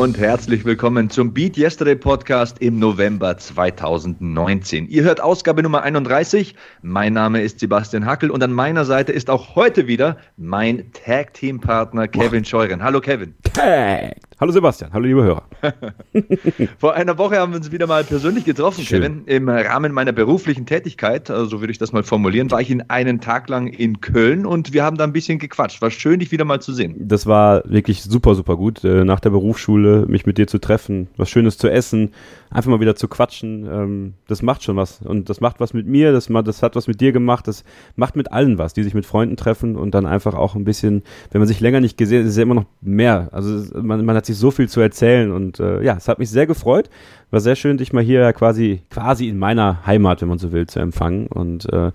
Und herzlich willkommen zum Beat Yesterday Podcast im November 2019. Ihr hört Ausgabe Nummer 31. Mein Name ist Sebastian Hackel und an meiner Seite ist auch heute wieder mein Tag Team Partner Kevin Scheuren. Hallo Kevin. Tag. Hallo Sebastian, hallo liebe Hörer. Vor einer Woche haben wir uns wieder mal persönlich getroffen. Kevin. Im Rahmen meiner beruflichen Tätigkeit, so also würde ich das mal formulieren, war ich in einen Tag lang in Köln und wir haben da ein bisschen gequatscht. War schön, dich wieder mal zu sehen. Das war wirklich super, super gut. Äh, nach der Berufsschule mich mit dir zu treffen, was Schönes zu essen, einfach mal wieder zu quatschen, ähm, das macht schon was. Und das macht was mit mir, das, das hat was mit dir gemacht, das macht mit allen was, die sich mit Freunden treffen und dann einfach auch ein bisschen, wenn man sich länger nicht gesehen hat, ist es ja immer noch mehr. Also man, man hat sich so viel zu erzählen und äh, ja, es hat mich sehr gefreut. War sehr schön, dich mal hier quasi, quasi in meiner Heimat, wenn man so will, zu empfangen. Und äh,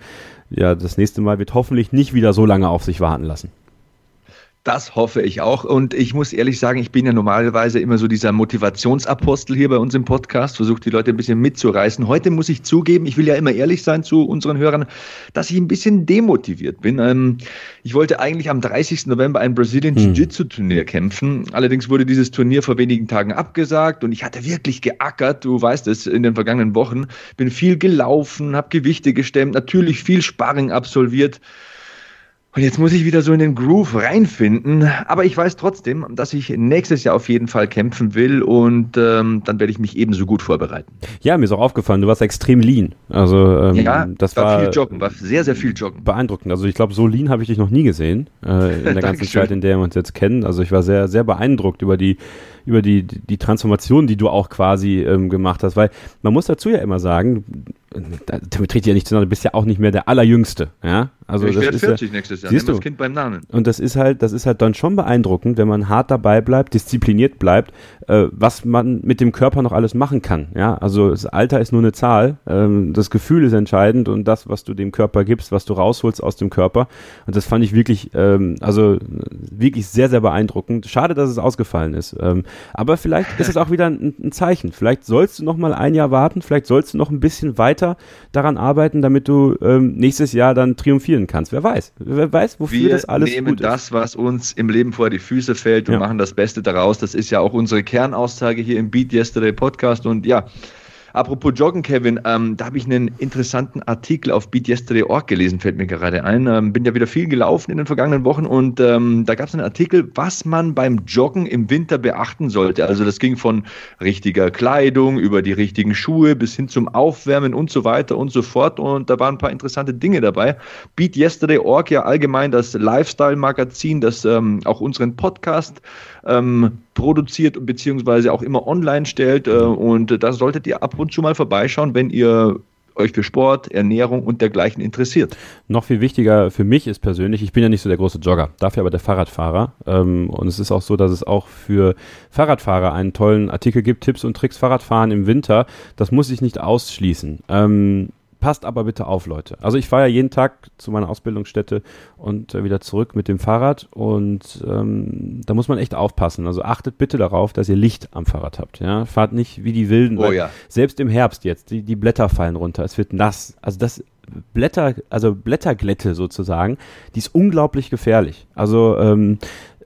ja, das nächste Mal wird hoffentlich nicht wieder so lange auf sich warten lassen. Das hoffe ich auch. Und ich muss ehrlich sagen, ich bin ja normalerweise immer so dieser Motivationsapostel hier bei uns im Podcast, versucht die Leute ein bisschen mitzureißen. Heute muss ich zugeben, ich will ja immer ehrlich sein zu unseren Hörern, dass ich ein bisschen demotiviert bin. Ähm, ich wollte eigentlich am 30. November ein Brazilian hm. Jiu-Jitsu-Turnier kämpfen. Allerdings wurde dieses Turnier vor wenigen Tagen abgesagt und ich hatte wirklich geackert. Du weißt es, in den vergangenen Wochen. Bin viel gelaufen, habe Gewichte gestemmt, natürlich viel Sparring absolviert. Und jetzt muss ich wieder so in den Groove reinfinden. Aber ich weiß trotzdem, dass ich nächstes Jahr auf jeden Fall kämpfen will und ähm, dann werde ich mich ebenso gut vorbereiten. Ja, mir ist auch aufgefallen, du warst extrem lean. Also ähm, ja, das war, war viel Joggen, war sehr, sehr viel Joggen. Beeindruckend. Also ich glaube, so lean habe ich dich noch nie gesehen äh, in der ganzen Zeit, in der wir uns jetzt kennen. Also ich war sehr, sehr beeindruckt über die über die, die Transformation, die du auch quasi ähm, gemacht hast. Weil man muss dazu ja immer sagen, damit tritt ja nicht zu, du bist ja auch nicht mehr der Allerjüngste. Ja? Also ich werde 40 ja, nächstes Jahr. Siehst du? das Kind beim Namen. Und das ist halt, das ist halt dann schon beeindruckend, wenn man hart dabei bleibt, diszipliniert bleibt, äh, was man mit dem Körper noch alles machen kann. Ja, also das Alter ist nur eine Zahl. Ähm, das Gefühl ist entscheidend und das, was du dem Körper gibst, was du rausholst aus dem Körper. Und das fand ich wirklich, ähm, also wirklich sehr, sehr beeindruckend. Schade, dass es ausgefallen ist. Ähm, aber vielleicht ist es auch wieder ein, ein Zeichen. Vielleicht sollst du noch mal ein Jahr warten. Vielleicht sollst du noch ein bisschen weiter daran arbeiten, damit du ähm, nächstes Jahr dann triumphieren kannst. Wer weiß? Wer weiß, wofür Wir das alles nehmen gut ist. das, was uns im Leben vor die Füße fällt und ja. machen das Beste daraus. Das ist ja auch unsere Kernaussage hier im Beat Yesterday Podcast. Und ja, Apropos Joggen, Kevin, ähm, da habe ich einen interessanten Artikel auf BeatYesterday.org gelesen, fällt mir gerade ein. Ähm, bin ja wieder viel gelaufen in den vergangenen Wochen und ähm, da gab es einen Artikel, was man beim Joggen im Winter beachten sollte. Also das ging von richtiger Kleidung über die richtigen Schuhe bis hin zum Aufwärmen und so weiter und so fort. Und da waren ein paar interessante Dinge dabei. BeatYesterday.org ja allgemein das Lifestyle-Magazin, das ähm, auch unseren Podcast ähm, produziert beziehungsweise auch immer online stellt. Äh, und da solltet ihr ab und zu mal vorbeischauen, wenn ihr euch für Sport, Ernährung und dergleichen interessiert. Noch viel wichtiger für mich ist persönlich, ich bin ja nicht so der große Jogger, dafür aber der Fahrradfahrer. Ähm, und es ist auch so, dass es auch für Fahrradfahrer einen tollen Artikel gibt, Tipps und Tricks Fahrradfahren im Winter. Das muss ich nicht ausschließen. Ähm, Passt aber bitte auf, Leute. Also ich fahre ja jeden Tag zu meiner Ausbildungsstätte und äh, wieder zurück mit dem Fahrrad und ähm, da muss man echt aufpassen. Also achtet bitte darauf, dass ihr Licht am Fahrrad habt. Ja? Fahrt nicht wie die Wilden. Oh ja. Selbst im Herbst jetzt, die, die Blätter fallen runter, es wird nass. Also das Blätter, also Blätterglätte sozusagen, die ist unglaublich gefährlich. Also ähm,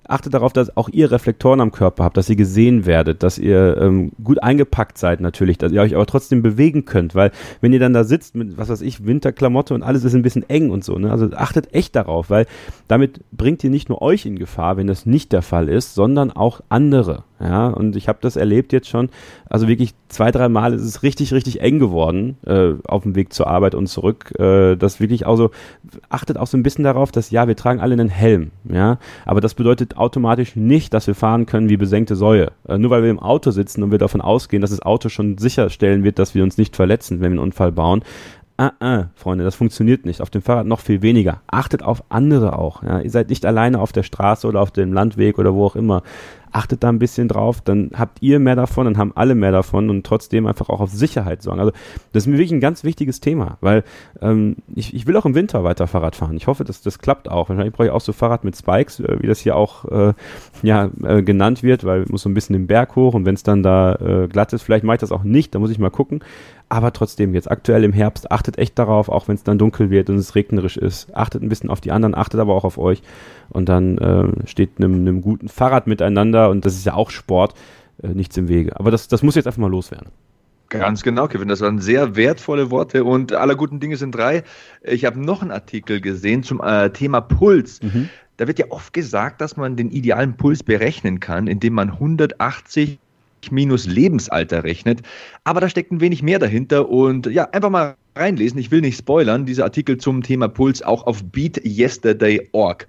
achtet darauf, dass auch ihr Reflektoren am Körper habt, dass ihr gesehen werdet, dass ihr ähm, gut eingepackt seid natürlich, dass ihr euch aber trotzdem bewegen könnt, weil wenn ihr dann da sitzt mit, was weiß ich, Winterklamotte und alles ist ein bisschen eng und so, ne? also achtet echt darauf, weil damit bringt ihr nicht nur euch in Gefahr, wenn das nicht der Fall ist, sondern auch andere. Ja, und ich habe das erlebt jetzt schon. Also wirklich zwei, drei Mal ist es richtig, richtig eng geworden äh, auf dem Weg zur Arbeit und zurück. Äh, das wirklich auch so, achtet auch so ein bisschen darauf, dass ja, wir tragen alle einen Helm. Ja, aber das bedeutet automatisch nicht, dass wir fahren können wie besenkte Säue. Äh, nur weil wir im Auto sitzen und wir davon ausgehen, dass das Auto schon sicherstellen wird, dass wir uns nicht verletzen, wenn wir einen Unfall bauen, ah, ah, Freunde, das funktioniert nicht. Auf dem Fahrrad noch viel weniger. Achtet auf andere auch. Ja. Ihr seid nicht alleine auf der Straße oder auf dem Landweg oder wo auch immer achtet da ein bisschen drauf, dann habt ihr mehr davon, dann haben alle mehr davon und trotzdem einfach auch auf Sicherheit sorgen. Also das ist mir wirklich ein ganz wichtiges Thema, weil ähm, ich, ich will auch im Winter weiter Fahrrad fahren. Ich hoffe, dass das klappt auch. Wahrscheinlich brauche ich auch so Fahrrad mit Spikes, äh, wie das hier auch äh, ja, äh, genannt wird, weil ich muss so ein bisschen den Berg hoch und wenn es dann da äh, glatt ist, vielleicht mache ich das auch nicht, da muss ich mal gucken. Aber trotzdem, jetzt aktuell im Herbst, achtet echt darauf, auch wenn es dann dunkel wird und es regnerisch ist. Achtet ein bisschen auf die anderen, achtet aber auch auf euch. Und dann äh, steht einem, einem guten Fahrrad miteinander und das ist ja auch Sport, äh, nichts im Wege. Aber das, das muss jetzt einfach mal loswerden. Ganz genau, Kevin. Das waren sehr wertvolle Worte und aller guten Dinge sind drei. Ich habe noch einen Artikel gesehen zum äh, Thema Puls. Mhm. Da wird ja oft gesagt, dass man den idealen Puls berechnen kann, indem man 180 minus Lebensalter rechnet. Aber da steckt ein wenig mehr dahinter und ja, einfach mal reinlesen. Ich will nicht spoilern. Dieser Artikel zum Thema Puls auch auf beatyesterday.org.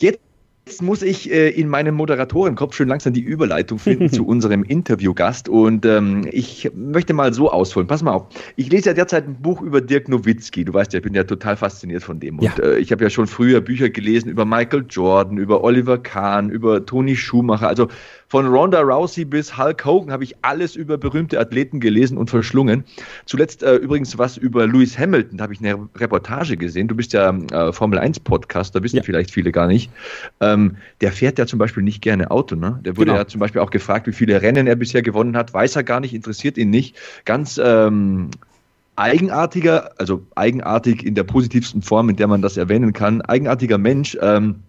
Jetzt Jetzt muss ich äh, in meinem Moderatorenkopf schön langsam die Überleitung finden zu unserem Interviewgast und ähm, ich möchte mal so ausholen. Pass mal auf. Ich lese ja derzeit ein Buch über Dirk Nowitzki. Du weißt ja, ich bin ja total fasziniert von dem. Ja. Und äh, ich habe ja schon früher Bücher gelesen über Michael Jordan, über Oliver Kahn, über Toni Schumacher. Also von Ronda Rousey bis Hulk Hogan habe ich alles über berühmte Athleten gelesen und verschlungen. Zuletzt äh, übrigens was über Lewis Hamilton, da habe ich eine Reportage gesehen. Du bist ja äh, Formel 1 Podcaster, wissen ja. vielleicht viele gar nicht. Ähm, der fährt ja zum Beispiel nicht gerne Auto. Ne? Der wurde genau. ja zum Beispiel auch gefragt, wie viele Rennen er bisher gewonnen hat. Weiß er gar nicht, interessiert ihn nicht. Ganz ähm, eigenartiger, also eigenartig in der positivsten Form, in der man das erwähnen kann, eigenartiger Mensch. Ähm,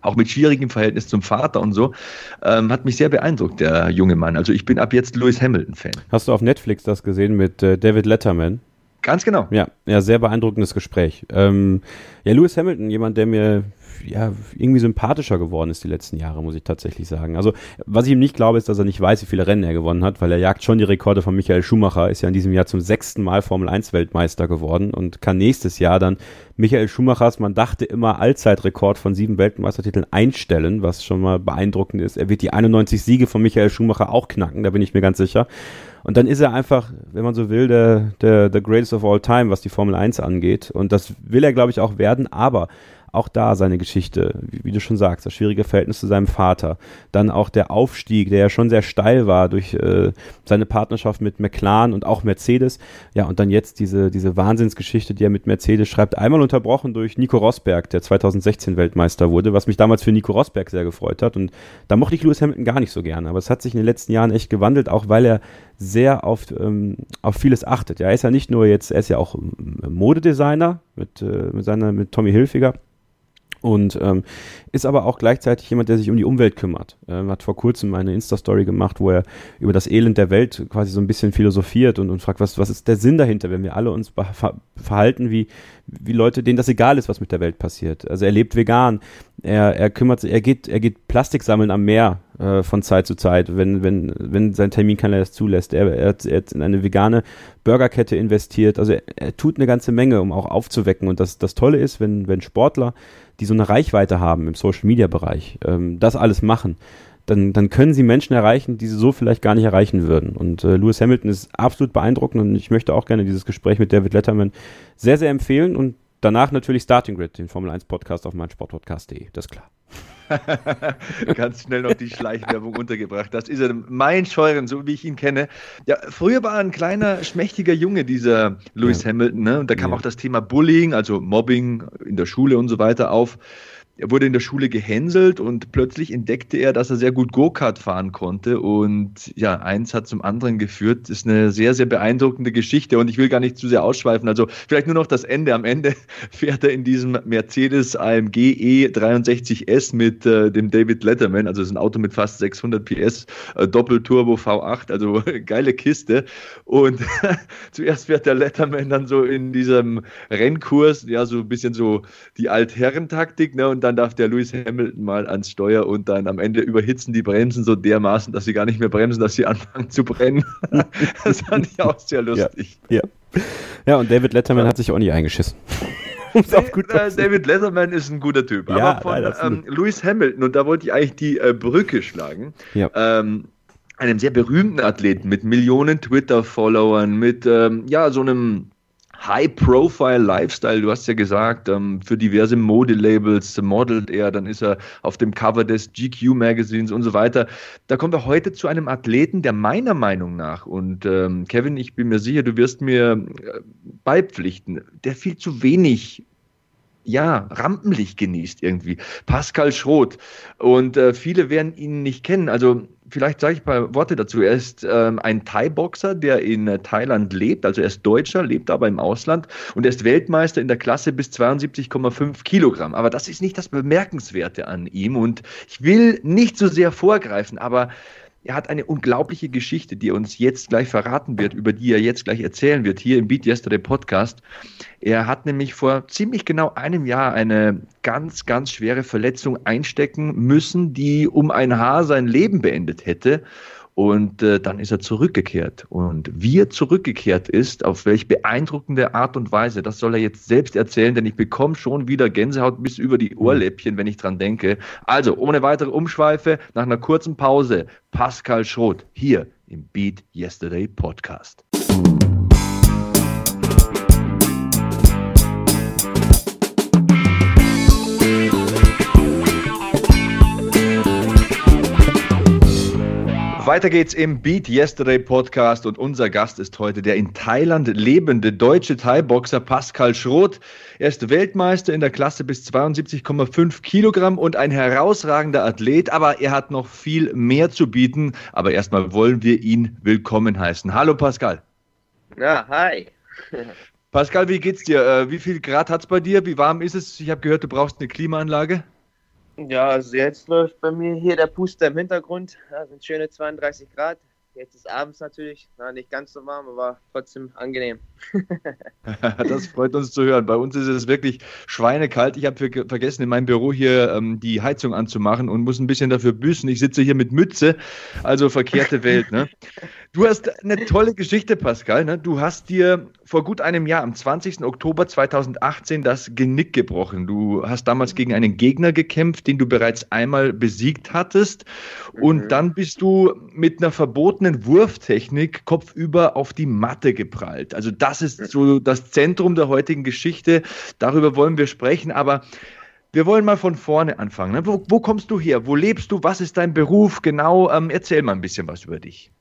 auch mit schwierigem Verhältnis zum Vater und so, ähm, hat mich sehr beeindruckt, der junge Mann. Also ich bin ab jetzt Lewis Hamilton-Fan. Hast du auf Netflix das gesehen mit äh, David Letterman? Ganz genau. Ja, ja, sehr beeindruckendes Gespräch. Ähm, ja, Lewis Hamilton, jemand, der mir ja, irgendwie sympathischer geworden ist die letzten Jahre, muss ich tatsächlich sagen. Also, was ich ihm nicht glaube, ist, dass er nicht weiß, wie viele Rennen er gewonnen hat, weil er jagt schon die Rekorde von Michael Schumacher, ist ja in diesem Jahr zum sechsten Mal Formel 1 Weltmeister geworden und kann nächstes Jahr dann Michael Schumachers, man dachte immer, Allzeitrekord von sieben Weltmeistertiteln einstellen, was schon mal beeindruckend ist. Er wird die 91 Siege von Michael Schumacher auch knacken, da bin ich mir ganz sicher. Und dann ist er einfach, wenn man so will, der, der, der greatest of all time, was die Formel 1 angeht. Und das will er, glaube ich, auch werden. Aber auch da seine Geschichte, wie, wie, du schon sagst, das schwierige Verhältnis zu seinem Vater. Dann auch der Aufstieg, der ja schon sehr steil war durch äh, seine Partnerschaft mit McLaren und auch Mercedes. Ja, und dann jetzt diese, diese Wahnsinnsgeschichte, die er mit Mercedes schreibt, einmal unterbrochen durch Nico Rosberg, der 2016 Weltmeister wurde, was mich damals für Nico Rosberg sehr gefreut hat. Und da mochte ich Lewis Hamilton gar nicht so gerne. Aber es hat sich in den letzten Jahren echt gewandelt, auch weil er sehr auf, ähm, auf vieles achtet. Ja, er ist ja nicht nur jetzt, er ist ja auch Modedesigner mit, äh, mit seiner, mit Tommy Hilfiger und ähm, ist aber auch gleichzeitig jemand, der sich um die Umwelt kümmert. Ähm, hat vor kurzem eine Insta-Story gemacht, wo er über das Elend der Welt quasi so ein bisschen philosophiert und, und fragt, was, was ist der Sinn dahinter, wenn wir alle uns ver verhalten wie, wie Leute, denen das egal ist, was mit der Welt passiert. Also er lebt vegan, er, er kümmert sich, er geht, er geht Plastik sammeln am Meer äh, von Zeit zu Zeit, wenn, wenn, wenn sein Terminkalender das zulässt. Er, er, hat, er hat in eine vegane Burgerkette investiert. Also er, er tut eine ganze Menge, um auch aufzuwecken. Und das, das Tolle ist, wenn, wenn Sportler die so eine Reichweite haben im Social Media Bereich, ähm, das alles machen, dann, dann können sie Menschen erreichen, die sie so vielleicht gar nicht erreichen würden. Und äh, Lewis Hamilton ist absolut beeindruckend und ich möchte auch gerne dieses Gespräch mit David Letterman sehr, sehr empfehlen und danach natürlich Starting Grid, den Formel 1 Podcast auf meinsportpodcast.de, das ist klar. Ganz schnell noch die Schleichwerbung untergebracht. Das ist er, mein Scheuren, so wie ich ihn kenne. Ja, früher war er ein kleiner, schmächtiger Junge, dieser Lewis ja. Hamilton. Ne? Und da kam ja. auch das Thema Bullying, also Mobbing in der Schule und so weiter auf er wurde in der Schule gehänselt und plötzlich entdeckte er, dass er sehr gut Go-Kart fahren konnte. Und ja, eins hat zum anderen geführt. Das ist eine sehr, sehr beeindruckende Geschichte und ich will gar nicht zu sehr ausschweifen. Also vielleicht nur noch das Ende. Am Ende fährt er in diesem Mercedes AMG E63S mit äh, dem David Letterman. Also es ist ein Auto mit fast 600 PS, äh, Doppelturbo V8. Also geile Kiste. Und zuerst fährt der Letterman dann so in diesem Rennkurs, ja, so ein bisschen so die Altherrentaktik, ne? Und dann darf der Lewis Hamilton mal ans Steuer und dann am Ende überhitzen die Bremsen so dermaßen, dass sie gar nicht mehr bremsen, dass sie anfangen zu brennen. das fand ich auch sehr lustig. Ja, ja. ja und David Letterman ja. hat sich auch nicht eingeschissen. äh, David Letterman ist ein guter Typ. Ja, aber von ähm, Lewis Hamilton, und da wollte ich eigentlich die äh, Brücke schlagen. Ja. Ähm, einem sehr berühmten Athleten mit Millionen Twitter-Followern, mit ähm, ja, so einem High-Profile-Lifestyle, du hast ja gesagt, ähm, für diverse Modelabels modelt er, dann ist er auf dem Cover des GQ-Magazins und so weiter. Da kommen wir heute zu einem Athleten, der meiner Meinung nach, und ähm, Kevin, ich bin mir sicher, du wirst mir äh, beipflichten, der viel zu wenig ja, Rampenlicht genießt irgendwie. Pascal Schroth. Und äh, viele werden ihn nicht kennen. Also vielleicht sage ich ein paar Worte dazu. Er ist ähm, ein Thai-Boxer, der in äh, Thailand lebt. Also er ist Deutscher, lebt aber im Ausland und er ist Weltmeister in der Klasse bis 72,5 Kilogramm. Aber das ist nicht das Bemerkenswerte an ihm. Und ich will nicht so sehr vorgreifen, aber er hat eine unglaubliche Geschichte, die er uns jetzt gleich verraten wird, über die er jetzt gleich erzählen wird, hier im Beat Yesterday Podcast. Er hat nämlich vor ziemlich genau einem Jahr eine ganz, ganz schwere Verletzung einstecken müssen, die um ein Haar sein Leben beendet hätte. Und äh, dann ist er zurückgekehrt. Und wie er zurückgekehrt ist, auf welch beeindruckende Art und Weise, das soll er jetzt selbst erzählen, denn ich bekomme schon wieder Gänsehaut bis über die Ohrläppchen, wenn ich dran denke. Also, ohne weitere Umschweife, nach einer kurzen Pause, Pascal Schroth hier im Beat Yesterday Podcast. Weiter geht's im Beat Yesterday Podcast und unser Gast ist heute der in Thailand lebende deutsche Thai-Boxer Pascal Schroth. Er ist Weltmeister in der Klasse bis 72,5 Kilogramm und ein herausragender Athlet, aber er hat noch viel mehr zu bieten. Aber erstmal wollen wir ihn willkommen heißen. Hallo Pascal. Ja, hi. Pascal, wie geht's dir? Äh, wie viel Grad hat's bei dir? Wie warm ist es? Ich habe gehört, du brauchst eine Klimaanlage. Ja, also jetzt läuft bei mir hier der Puster im Hintergrund. Ja, sind schöne 32 Grad. Jetzt ist abends natürlich na, nicht ganz so warm, aber trotzdem angenehm. das freut uns zu hören. Bei uns ist es wirklich schweinekalt. Ich habe vergessen, in meinem Büro hier ähm, die Heizung anzumachen und muss ein bisschen dafür büßen. Ich sitze hier mit Mütze, also verkehrte Welt. Ne? Du hast eine tolle Geschichte, Pascal. Ne? Du hast dir vor gut einem Jahr, am 20. Oktober 2018, das Genick gebrochen. Du hast damals gegen einen Gegner gekämpft, den du bereits einmal besiegt hattest. Und mhm. dann bist du mit einer verbotenen Wurftechnik kopfüber auf die Matte geprallt. Also das ist so das Zentrum der heutigen Geschichte. Darüber wollen wir sprechen. Aber wir wollen mal von vorne anfangen. Ne? Wo, wo, kommst du her? Wo lebst du? Was ist dein Beruf? Genau, ähm, erzähl mal ein bisschen was über dich.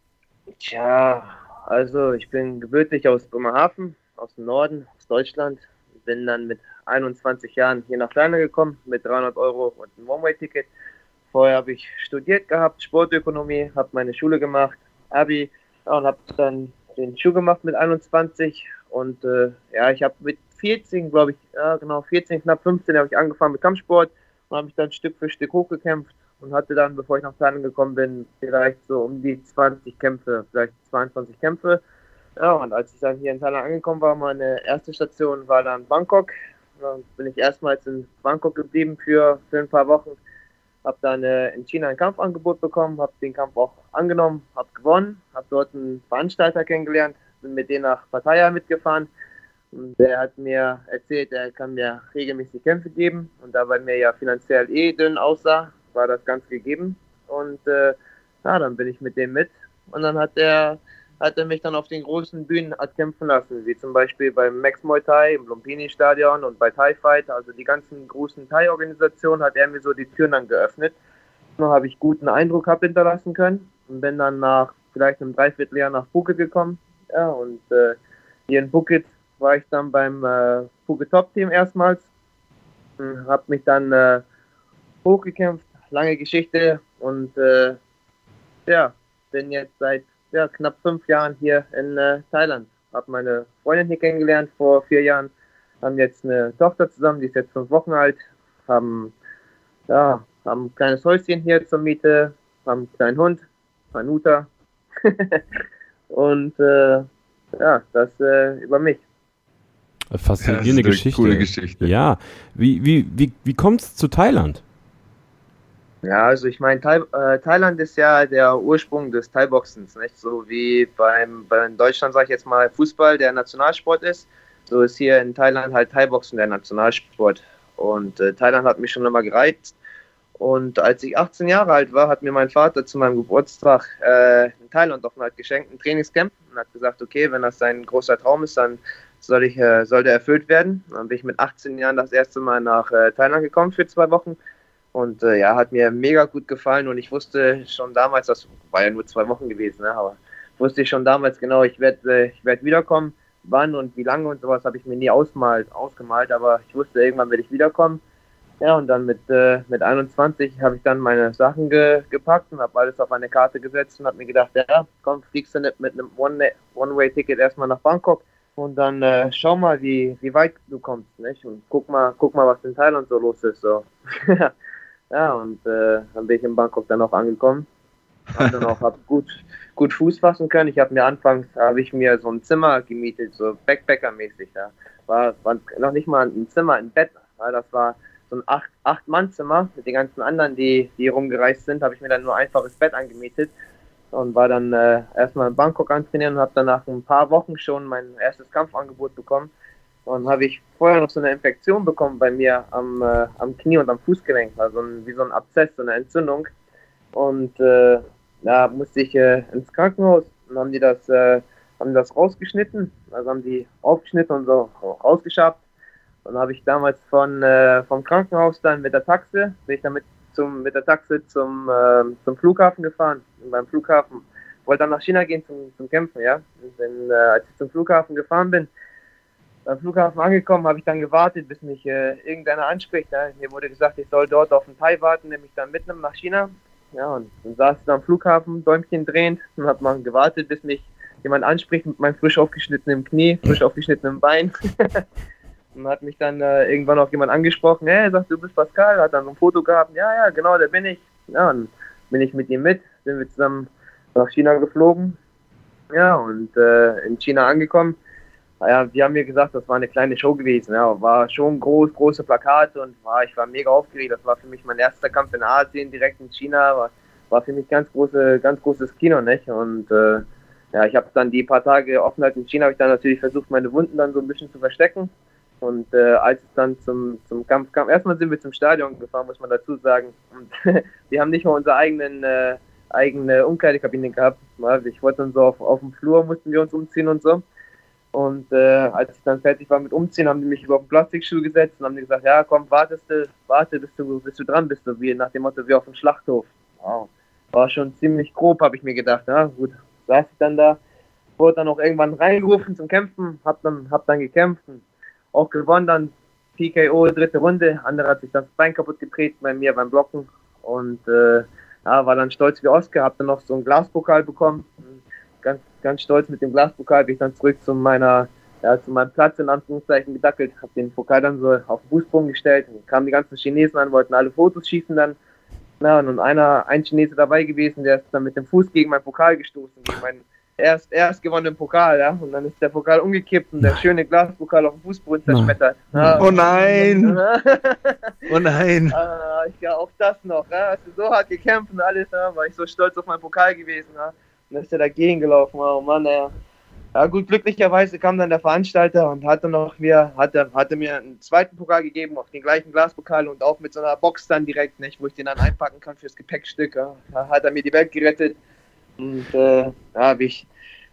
Tja, also ich bin gebürtig aus Bremerhaven, aus dem Norden, aus Deutschland. Bin dann mit 21 Jahren hier nach Kleiner gekommen mit 300 Euro und einem One-Way-Ticket. Vorher habe ich studiert gehabt, Sportökonomie, habe meine Schule gemacht, Abi und habe dann den Schuh gemacht mit 21 und äh, ja, ich habe mit 14, glaube ich, ja genau 14, knapp 15 habe ich angefangen mit Kampfsport und habe mich dann Stück für Stück hochgekämpft und hatte dann, bevor ich nach Thailand gekommen bin, vielleicht so um die 20 Kämpfe, vielleicht 22 Kämpfe. Ja, und als ich dann hier in Thailand angekommen war, meine erste Station war dann Bangkok. Dann bin ich erstmals in Bangkok geblieben für, für ein paar Wochen. Habe dann äh, in China ein Kampfangebot bekommen, habe den Kampf auch angenommen, habe gewonnen, habe dort einen Veranstalter kennengelernt, bin mit denen nach Pattaya mitgefahren. Und der hat mir erzählt, er kann mir regelmäßig Kämpfe geben. Und da bei mir ja finanziell eh dünn aussah, war das ganz gegeben. Und äh, ja, dann bin ich mit dem mit. Und dann hat er, hat er mich dann auf den großen Bühnen kämpfen lassen, wie zum Beispiel beim Max Muay Thai im Lumpini Stadion und bei Thai Fight. Also die ganzen großen Thai-Organisationen hat er mir so die Türen dann geöffnet. Dann habe ich guten Eindruck hab hinterlassen können und bin dann nach vielleicht einem Dreivierteljahr nach Phuket gekommen. Ja, und äh, hier in Phuket war ich dann beim äh, Phuket Top Team erstmals. Habe mich dann äh, hochgekämpft lange Geschichte und äh, ja, bin jetzt seit ja, knapp fünf Jahren hier in äh, Thailand. Habe meine Freundin hier kennengelernt vor vier Jahren, haben jetzt eine Tochter zusammen, die ist jetzt fünf Wochen alt, haben, ja, haben ein kleines Häuschen hier zur Miete, haben einen kleinen Hund, Hanuta. und äh, ja, das äh, über mich. Faszinierende Geschichte. Coole Geschichte. Ja, wie, wie, wie, wie kommt es zu Thailand? Ja, also ich meine, Thai, äh, Thailand ist ja der Ursprung des Thai-Boxens, nicht? So wie beim, bei Deutschland, sage ich jetzt mal, Fußball der Nationalsport ist, so ist hier in Thailand halt Thai-Boxen der Nationalsport. Und äh, Thailand hat mich schon immer gereizt. Und als ich 18 Jahre alt war, hat mir mein Vater zu meinem Geburtstag äh, in Thailand offen hat geschenkt, ein Trainingscamp und hat gesagt, okay, wenn das sein großer Traum ist, dann soll ich, äh, soll der erfüllt werden. Dann bin ich mit 18 Jahren das erste Mal nach äh, Thailand gekommen für zwei Wochen und äh, ja, hat mir mega gut gefallen und ich wusste schon damals, das war ja nur zwei Wochen gewesen, ne, aber wusste ich schon damals genau, ich werde äh, werd wiederkommen, wann und wie lange und sowas habe ich mir nie ausmalt, ausgemalt, aber ich wusste, irgendwann werde ich wiederkommen. Ja, und dann mit, äh, mit 21 habe ich dann meine Sachen ge gepackt und habe alles auf eine Karte gesetzt und habe mir gedacht, ja, komm, fliegst du nicht mit einem One-Way-Ticket erstmal nach Bangkok und dann äh, schau mal, wie, wie weit du kommst, nicht? Und guck mal, guck mal, was in Thailand so los ist. So. ja, und äh, dann bin ich in Bangkok dann auch angekommen. Hab dann auch hab gut, gut Fuß fassen können. Ich habe mir anfangs habe ich mir so ein Zimmer gemietet, so Backpacker-mäßig. Ja. War, war noch nicht mal ein Zimmer, ein Bett. Ja, das war so ein acht, acht Mann Zimmer mit den ganzen anderen, die, die rumgereist sind, habe ich mir dann nur ein einfaches Bett angemietet und war dann äh, erstmal in Bangkok antrainieren und habe dann nach ein paar Wochen schon mein erstes Kampfangebot bekommen. Und habe ich vorher noch so eine Infektion bekommen bei mir am, äh, am Knie und am Fußgelenk, also ein, wie so ein Abszess, so eine Entzündung. Und äh, da musste ich äh, ins Krankenhaus und haben die das, äh, haben das rausgeschnitten, also haben die aufgeschnitten und so rausgeschabt dann habe ich damals von, äh, vom Krankenhaus dann mit der Taxe, bin ich damit zum, mit der Taxe zum, äh, zum Flughafen gefahren. Und beim Flughafen wollte dann nach China gehen zum, zum Kämpfen, ja. Und dann, als ich zum Flughafen gefahren bin, beim Flughafen angekommen, habe ich dann gewartet, bis mich äh, irgendeiner anspricht. Ja. Mir wurde gesagt, ich soll dort auf den Thai warten, mich dann mitnimmt nach China. Ja, und dann saß ich am Flughafen, Däumchen drehend und habe mal gewartet, bis mich jemand anspricht mit meinem frisch aufgeschnittenen Knie, frisch aufgeschnittenen Bein. Und hat mich dann äh, irgendwann auch jemand angesprochen, hey, sagt, du bist Pascal, hat dann ein Foto gehabt, ja, ja, genau, der bin ich. Ja, und bin ich mit ihm mit, sind wir zusammen nach China geflogen. Ja, und äh, in China angekommen. Ja, die haben mir gesagt, das war eine kleine Show gewesen. Ja, war schon groß, große Plakate und war, ich war mega aufgeregt. Das war für mich mein erster Kampf in Asien, direkt in China. War, war für mich ganz große, ganz großes Kino, nicht? Und äh, ja, ich habe dann die paar Tage Offenheit in China, habe ich dann natürlich versucht, meine Wunden dann so ein bisschen zu verstecken. Und äh, als es dann zum, zum Kampf kam, erstmal sind wir zum Stadion gefahren, muss man dazu sagen. Und wir haben nicht mal unsere eigenen, äh, eigene Umkleidekabine gehabt. Ich wollte dann so auf, auf dem Flur, mussten wir uns umziehen und so. Und äh, als ich dann fertig war mit Umziehen, haben die mich über den Plastikschuh gesetzt und haben gesagt, ja komm, wartest du, warte, bis du, bis du dran bist, so wie nach dem Motto wie auf dem Schlachthof. Wow. War schon ziemlich grob, habe ich mir gedacht. Ja, gut, saß ich dann da, wurde dann auch irgendwann reingerufen zum Kämpfen, hab dann, hab dann gekämpft und auch gewonnen dann PKO, dritte Runde. Andere hat sich das Bein kaputt getreten bei mir beim Blocken und äh, ja, war dann stolz wie Oscar, hab dann noch so einen Glaspokal bekommen. Ganz, ganz stolz mit dem Glaspokal bin ich dann zurück zu meiner, ja, zu meinem Platz in Anführungszeichen gedackelt, hab den Pokal dann so auf den Fußboden gestellt. Dann kamen die ganzen Chinesen an, wollten alle Fotos schießen dann. Ja, und einer, ein Chinese dabei gewesen, der ist dann mit dem Fuß gegen meinen Pokal gestoßen, gegen meinen erst, erst gewonnenen Pokal, ja. Und dann ist der Pokal umgekippt und der schöne Glaspokal auf dem Fußboden zerschmettert. Ja. Oh nein! oh nein! Ah, ja, auch das noch, ja. Hast du so hart gekämpft und alles, ja, war ich so stolz auf meinen Pokal gewesen, ja. Dann ist er dagegen gelaufen, oh Mann, ja. Ja gut, glücklicherweise kam dann der Veranstalter und hatte noch mir, hatte, hatte mir einen zweiten Pokal gegeben, auf den gleichen Glaspokal und auch mit so einer Box dann direkt, nicht, wo ich den dann einpacken kann fürs Gepäckstück. Ja. Da hat er mir die Welt gerettet. Und äh, ja, habe ich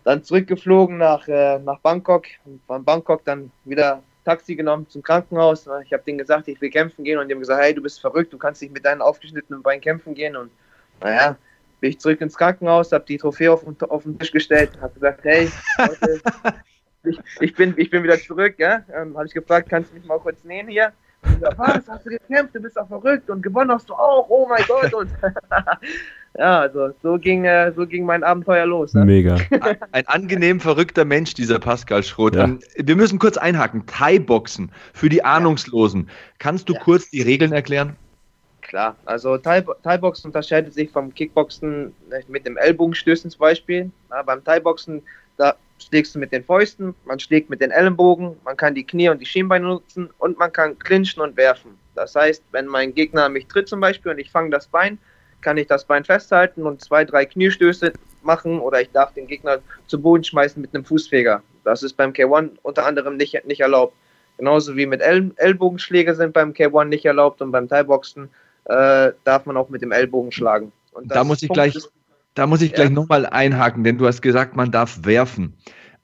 dann zurückgeflogen nach, äh, nach Bangkok. Und von Bangkok dann wieder Taxi genommen zum Krankenhaus. Ich habe denen gesagt, ich will kämpfen gehen. Und die haben gesagt, hey, du bist verrückt, du kannst nicht mit deinen aufgeschnittenen Beinen kämpfen gehen. Und naja, bin ich zurück ins Krankenhaus, habe die Trophäe auf, auf den Tisch gestellt, habe gesagt, hey, Leute, ich, ich, bin, ich bin wieder zurück. Ja? Ähm, habe ich gefragt, kannst du mich mal kurz nähen hier? Und gesagt, was, hast du gekämpft, du bist auch verrückt und gewonnen hast du auch, oh mein Gott. Und ja, also so ging, äh, so ging mein Abenteuer los. Ne? Mega. Ein angenehm verrückter Mensch, dieser Pascal Schroth. Ja. Ähm, wir müssen kurz einhaken. Thai-Boxen für die Ahnungslosen. Kannst du ja. kurz die Regeln erklären? Klar, also Thai-Boxen unterscheidet sich vom Kickboxen mit dem Ellbogenstößen zum Beispiel. Ja, beim Thai-Boxen, da schlägst du mit den Fäusten, man schlägt mit den Ellenbogen, man kann die Knie und die Schienbeine nutzen und man kann clinchen und werfen. Das heißt, wenn mein Gegner mich tritt zum Beispiel und ich fange das Bein, kann ich das Bein festhalten und zwei, drei Kniestöße machen oder ich darf den Gegner zu Boden schmeißen mit einem Fußfeger. Das ist beim K1 unter anderem nicht, nicht erlaubt. Genauso wie mit El Ellbogenschläge sind beim K1 nicht erlaubt und beim Thai-Boxen äh, darf man auch mit dem Ellbogen schlagen. da muss ich Punkt gleich, ist, da muss ich gleich ja. nochmal einhaken, denn du hast gesagt, man darf werfen.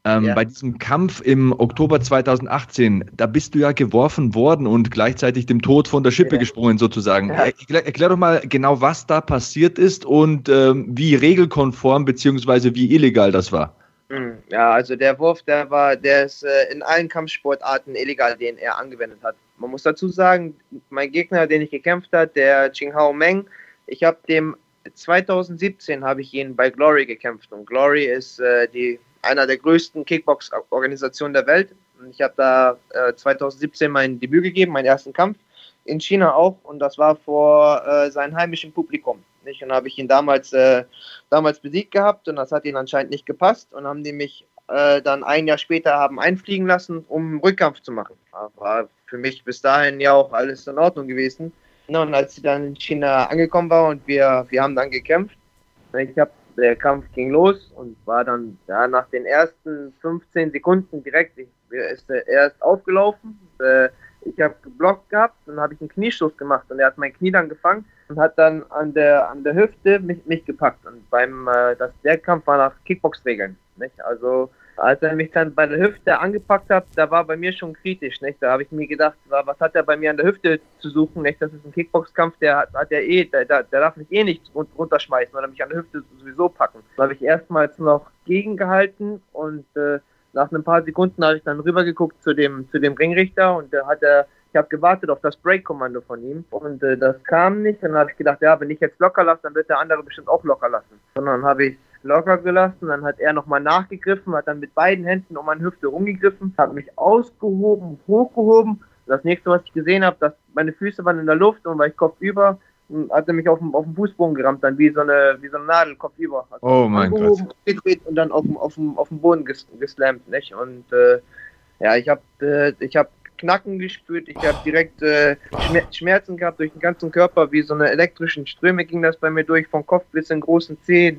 Ähm, ja. Bei diesem Kampf im Oktober 2018, da bist du ja geworfen worden und gleichzeitig dem Tod von der Schippe ja. gesprungen sozusagen. Ja. Erklär, erklär, doch mal genau, was da passiert ist und ähm, wie regelkonform beziehungsweise wie illegal das war. Hm, ja, also der Wurf, der war, der ist äh, in allen Kampfsportarten illegal, den er angewendet hat. Man muss dazu sagen, mein Gegner, den ich gekämpft habe, der Hao Meng, ich habe dem 2017 habe ich ihn bei Glory gekämpft und Glory ist äh, die einer der größten Kickbox-Organisationen der Welt. Und ich habe da äh, 2017 mein Debüt gegeben, meinen ersten Kampf in China auch und das war vor äh, seinem heimischen Publikum. Nicht? Und habe ich ihn damals, äh, damals besiegt gehabt und das hat ihnen anscheinend nicht gepasst und haben die mich äh, dann ein Jahr später haben einfliegen lassen, um Rückkampf zu machen. War für mich bis dahin ja auch alles in Ordnung gewesen. Und als sie dann in China angekommen war und wir, wir haben dann gekämpft, ich habe der Kampf ging los und war dann ja, nach den ersten 15 Sekunden direkt, ich, ist er erst aufgelaufen, äh, ich habe geblockt gehabt, dann habe ich einen Kniestoß gemacht und er hat mein Knie dann gefangen und hat dann an der an der Hüfte mich, mich gepackt. Und beim äh, das, der Kampf war nach Kickbox-Regeln. Nicht? Also als er mich dann bei der Hüfte angepackt hat, da war bei mir schon kritisch. Nicht? Da habe ich mir gedacht, was hat er bei mir an der Hüfte zu suchen? Nicht? Das ist ein Kickbox-Kampf, der hat, hat der eh, der, der, darf mich eh nicht runterschmeißen oder mich an der Hüfte sowieso packen. Da habe ich erstmals noch gegengehalten und äh, nach ein paar Sekunden habe ich dann rübergeguckt zu dem, zu dem Ringrichter und da hat er, ich habe gewartet auf das Break-Kommando von ihm und äh, das kam nicht. Dann habe ich gedacht, ja, wenn ich jetzt locker lasse, dann wird der andere bestimmt auch locker lassen. Dann habe ich locker gelassen, dann hat er nochmal nachgegriffen, hat dann mit beiden Händen um meine Hüfte rumgegriffen, hat mich ausgehoben, hochgehoben. Das nächste, was ich gesehen habe, dass meine Füße waren in der Luft und war ich kopfüber und hat er mich auf dem, auf dem Fußboden gerammt, dann wie so eine, wie so eine Nadel, kopfüber. Also oh mein Gott. Und dann auf dem, auf auf dem Boden ges, geslammt, nicht? Und äh, ja, ich habe äh, ich hab Knacken gespürt, ich habe direkt äh, Schmerzen gehabt durch den ganzen Körper, wie so eine elektrischen Ströme ging das bei mir durch, vom Kopf bis in den großen Zeh.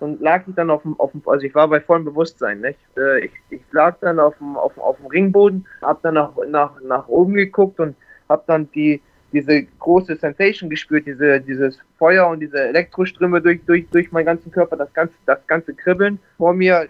Und lag ich dann auf dem, auf dem, also ich war bei vollem Bewusstsein, nicht? Äh, ich, ich lag dann auf dem, auf, auf dem Ringboden, hab dann nach, nach, nach oben geguckt und hab dann die, diese große Sensation gespürt, diese, dieses Feuer und diese Elektroströme durch, durch, durch meinen ganzen Körper, das ganze, das ganze Kribbeln. Vor mir,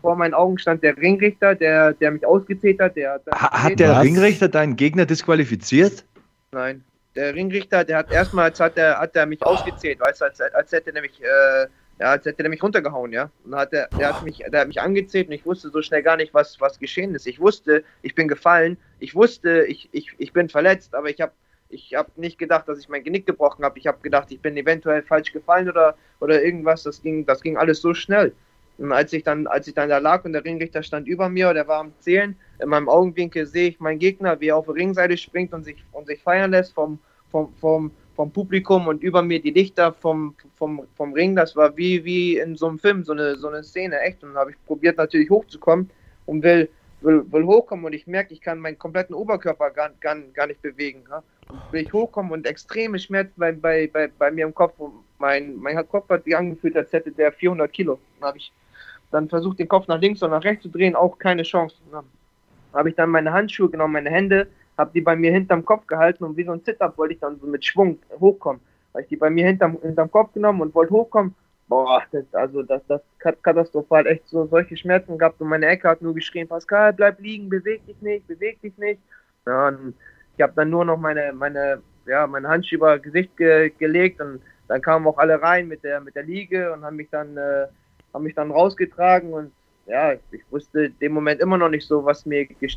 vor meinen Augen stand der Ringrichter, der, der mich ausgezählt hat. Der hat, hat der was? Ringrichter deinen Gegner disqualifiziert? Nein. Der Ringrichter, der hat erstmals hat er, hat er mich ausgezählt, weißt du, als, als hätte er nämlich, äh, ja, als hätte er mich runtergehauen, ja. Und hat er, der hat mich, der hat mich angezählt und ich wusste so schnell gar nicht, was, was geschehen ist. Ich wusste, ich bin gefallen, ich wusste, ich, ich, ich bin verletzt, aber ich habe ich habe nicht gedacht, dass ich mein Genick gebrochen habe. Ich habe gedacht, ich bin eventuell falsch gefallen oder, oder irgendwas. Das ging, das ging alles so schnell. Und als ich dann, als ich dann da lag und der Ringrichter stand über mir, der war am Zählen, in meinem Augenwinkel sehe ich meinen Gegner, wie er auf der Ringseite springt und sich, und sich feiern lässt vom, vom, vom, vom Publikum und über mir die Lichter vom, vom, vom Ring. Das war wie, wie in so einem Film, so eine, so eine Szene, echt. Und dann habe ich probiert natürlich hochzukommen und will, will, will hochkommen und ich merke, ich kann meinen kompletten Oberkörper gar, gar, gar nicht bewegen. Ja? will ich hochkommen und extreme Schmerzen bei, bei, bei, bei mir im Kopf. Mein, mein Kopf hat sich angefühlt, als hätte der 400 Kilo. Dann habe ich dann versucht, den Kopf nach links und nach rechts zu drehen, auch keine Chance. Dann habe ich dann meine Handschuhe genommen, meine Hände, habe die bei mir hinterm Kopf gehalten und wie so ein Sit-Up wollte ich dann so mit Schwung hochkommen. Habe ich die bei mir hinterm, hinterm Kopf genommen und wollte hochkommen. Boah, das, also das, das hat katastrophal echt so solche Schmerzen gehabt und meine Ecke hat nur geschrien, Pascal, bleib liegen, beweg dich nicht, beweg dich nicht. Ja, ich habe dann nur noch meine, meine, ja, meine Handschuhe über Gesicht ge gelegt und dann kamen auch alle rein mit der, mit der Liege und haben mich dann, äh, haben mich dann rausgetragen und ja, ich wusste dem Moment immer noch nicht so, was mir ge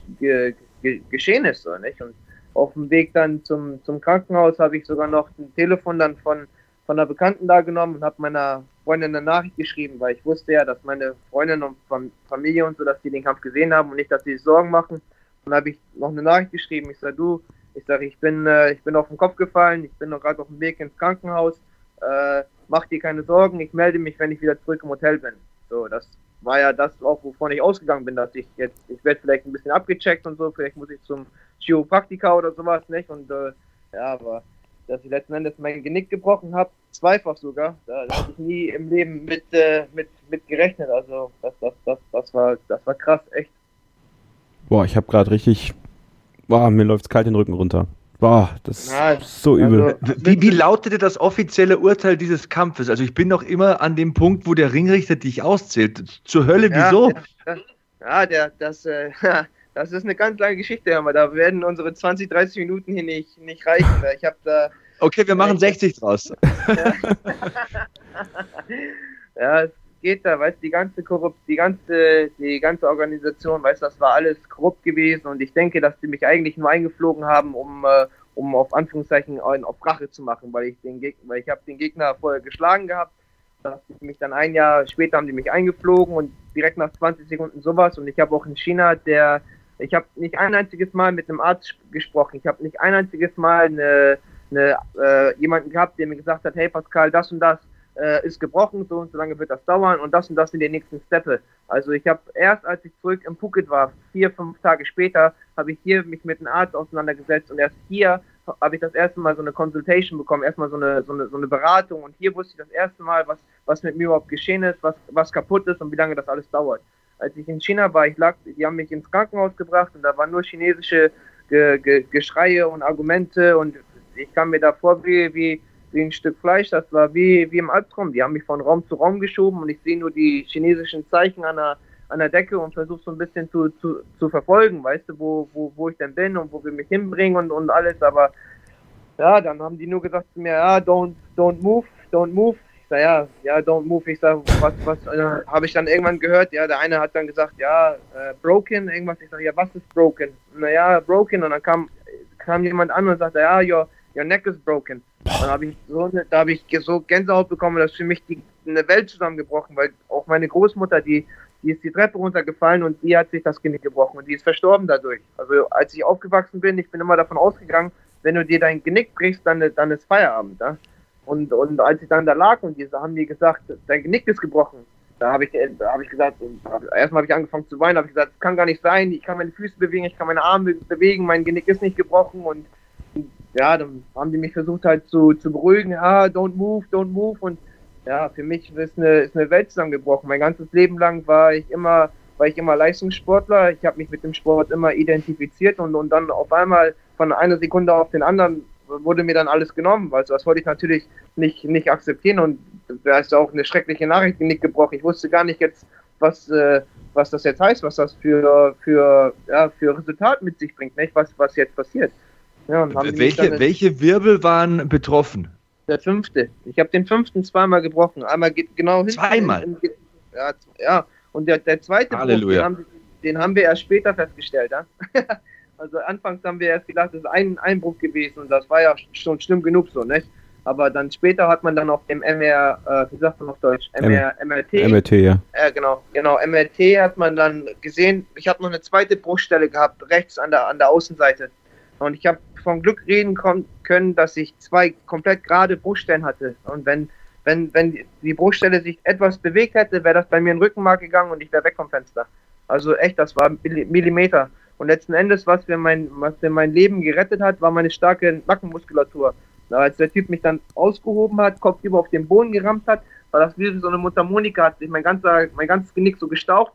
ge geschehen ist, so, nicht? Und auf dem Weg dann zum, zum Krankenhaus habe ich sogar noch ein Telefon dann von, von einer Bekannten da genommen und habe meiner Freundin eine Nachricht geschrieben, weil ich wusste ja, dass meine Freundin und Familie und so, dass die den Kampf gesehen haben und nicht, dass sie sich Sorgen machen. Dann habe ich noch eine Nachricht geschrieben. Ich sage, du, ich sage, ich bin, äh, ich bin auf den Kopf gefallen, ich bin noch gerade auf dem Weg ins Krankenhaus. Äh, mach dir keine Sorgen, ich melde mich, wenn ich wieder zurück im Hotel bin. So, das war ja das auch, wovon ich ausgegangen bin, dass ich jetzt, ich werde vielleicht ein bisschen abgecheckt und so, vielleicht muss ich zum Chiropraktiker oder sowas, nicht? Und äh, ja, aber dass ich letzten Endes mein Genick gebrochen habe, zweifach sogar, da, habe ich nie im Leben mit, äh, mit, mit gerechnet. Also das, das, das, das war, das war krass, echt. Boah, ich habe gerade richtig, boah, mir läuft's kalt den Rücken runter. Boah, das Na, ist so übel. Also, wie, wie lautete das offizielle Urteil dieses Kampfes? Also ich bin noch immer an dem Punkt, wo der Ringrichter dich auszählt. Zur Hölle, wieso? Ja, ja der, das, äh, das ist eine ganz lange Geschichte, aber da werden unsere 20, 30 Minuten hier nicht, nicht reichen. Ich habe da. Okay, wir machen 60 draus. ja, ja geht da, weißt die ganze korrupt, die ganze, die ganze Organisation, weißt das war alles korrupt gewesen und ich denke, dass die mich eigentlich nur eingeflogen haben, um, äh, um auf Anführungszeichen auf Rache zu machen, weil ich den Gegner, weil ich habe den Gegner vorher geschlagen gehabt, dass die mich dann ein Jahr später haben die mich eingeflogen und direkt nach 20 Sekunden sowas und ich habe auch in China der ich habe nicht ein einziges Mal mit einem Arzt gesprochen. Ich habe nicht ein einziges Mal eine, eine, äh, jemanden gehabt, der mir gesagt hat, hey Pascal, das und das äh, ist gebrochen, so und so lange wird das dauern und das und das sind die nächsten Steppe. Also ich habe erst, als ich zurück im Phuket war, vier, fünf Tage später, habe ich hier mich mit einem Arzt auseinandergesetzt und erst hier habe ich das erste Mal so eine Consultation bekommen, erstmal so eine, so eine, so eine Beratung und hier wusste ich das erste Mal, was, was mit mir überhaupt geschehen ist, was, was kaputt ist und wie lange das alles dauert. Als ich in China war, ich lag, die haben mich ins Krankenhaus gebracht und da waren nur chinesische Ge Ge Geschreie und Argumente und ich kam mir da vor wie, wie, wie ein Stück Fleisch, das war wie, wie im Albtraum. Die haben mich von Raum zu Raum geschoben und ich sehe nur die chinesischen Zeichen an der, an der Decke und versuche so ein bisschen zu, zu, zu verfolgen, weißt du, wo, wo, wo ich denn bin und wo wir mich hinbringen und, und alles, aber ja, dann haben die nur gesagt zu mir, ja, don't, don't move, don't move. Ich sag, ja, ja, don't move. Ich sag, was, was, äh, habe ich dann irgendwann gehört, ja, der eine hat dann gesagt, ja, äh, broken, irgendwas. Ich sag, ja, was ist broken? Naja, broken. Und dann kam, kam jemand an und sagte, ja, your, your neck is broken. Dann habe ich so, ne, da habe ich so Gänsehaut bekommen, dass für mich die, eine Welt zusammengebrochen, weil auch meine Großmutter, die, die ist die Treppe runtergefallen und die hat sich das Genick gebrochen und die ist verstorben dadurch. Also als ich aufgewachsen bin, ich bin immer davon ausgegangen, wenn du dir dein Genick brichst, dann, dann ist Feierabend. Ja? Und, und als ich dann da lag und die haben mir gesagt, dein Genick ist gebrochen, da habe ich, da hab ich gesagt, erstmal habe ich angefangen zu weinen, habe ich gesagt, das kann gar nicht sein, ich kann meine Füße bewegen, ich kann meine Arme bewegen, mein Genick ist nicht gebrochen und ja, dann haben die mich versucht halt zu, zu beruhigen, ja, don't move, don't move und ja, für mich ist eine, ist eine Welt zusammengebrochen. Mein ganzes Leben lang war ich immer, war ich immer Leistungssportler. Ich habe mich mit dem Sport immer identifiziert und, und dann auf einmal von einer Sekunde auf den anderen wurde mir dann alles genommen. Also das wollte ich natürlich nicht, nicht akzeptieren und da ist auch eine schreckliche Nachricht nicht gebrochen. Ich wusste gar nicht jetzt, was, äh, was das jetzt heißt, was das für, für, ja, für Resultat mit sich bringt, nicht? Was, was jetzt passiert. Ja, welche, welche Wirbel waren betroffen? Der fünfte. Ich habe den fünften zweimal gebrochen. Einmal geht genau hinten. Zweimal? In, in, ja, ja, und der, der zweite Halleluja. Bruch, den, haben, den haben wir erst später festgestellt. Ja? also anfangs haben wir erst gedacht, das ist ein Einbruch gewesen und das war ja schon schlimm genug so, nicht? Aber dann später hat man dann auf dem MR, äh, wie sagt man auf Deutsch? MR, MRT. MRT, ja. Äh, genau, genau. MRT hat man dann gesehen. Ich habe noch eine zweite Bruchstelle gehabt, rechts an der, an der Außenseite. Und ich habe vom Glück reden können, dass ich zwei komplett gerade Bruchstellen hatte. Und wenn, wenn, wenn die Bruchstelle sich etwas bewegt hätte, wäre das bei mir in den Rückenmark gegangen und ich wäre weg vom Fenster. Also echt, das war Millimeter. Und letzten Endes, was mir mein, was mir mein Leben gerettet hat, war meine starke Nackenmuskulatur. Als der Typ mich dann ausgehoben hat, Kopf über auf den Boden gerammt hat, war das wie so eine Mundharmonika, hat sich mein ganzer, mein ganzes Genick so gestaucht,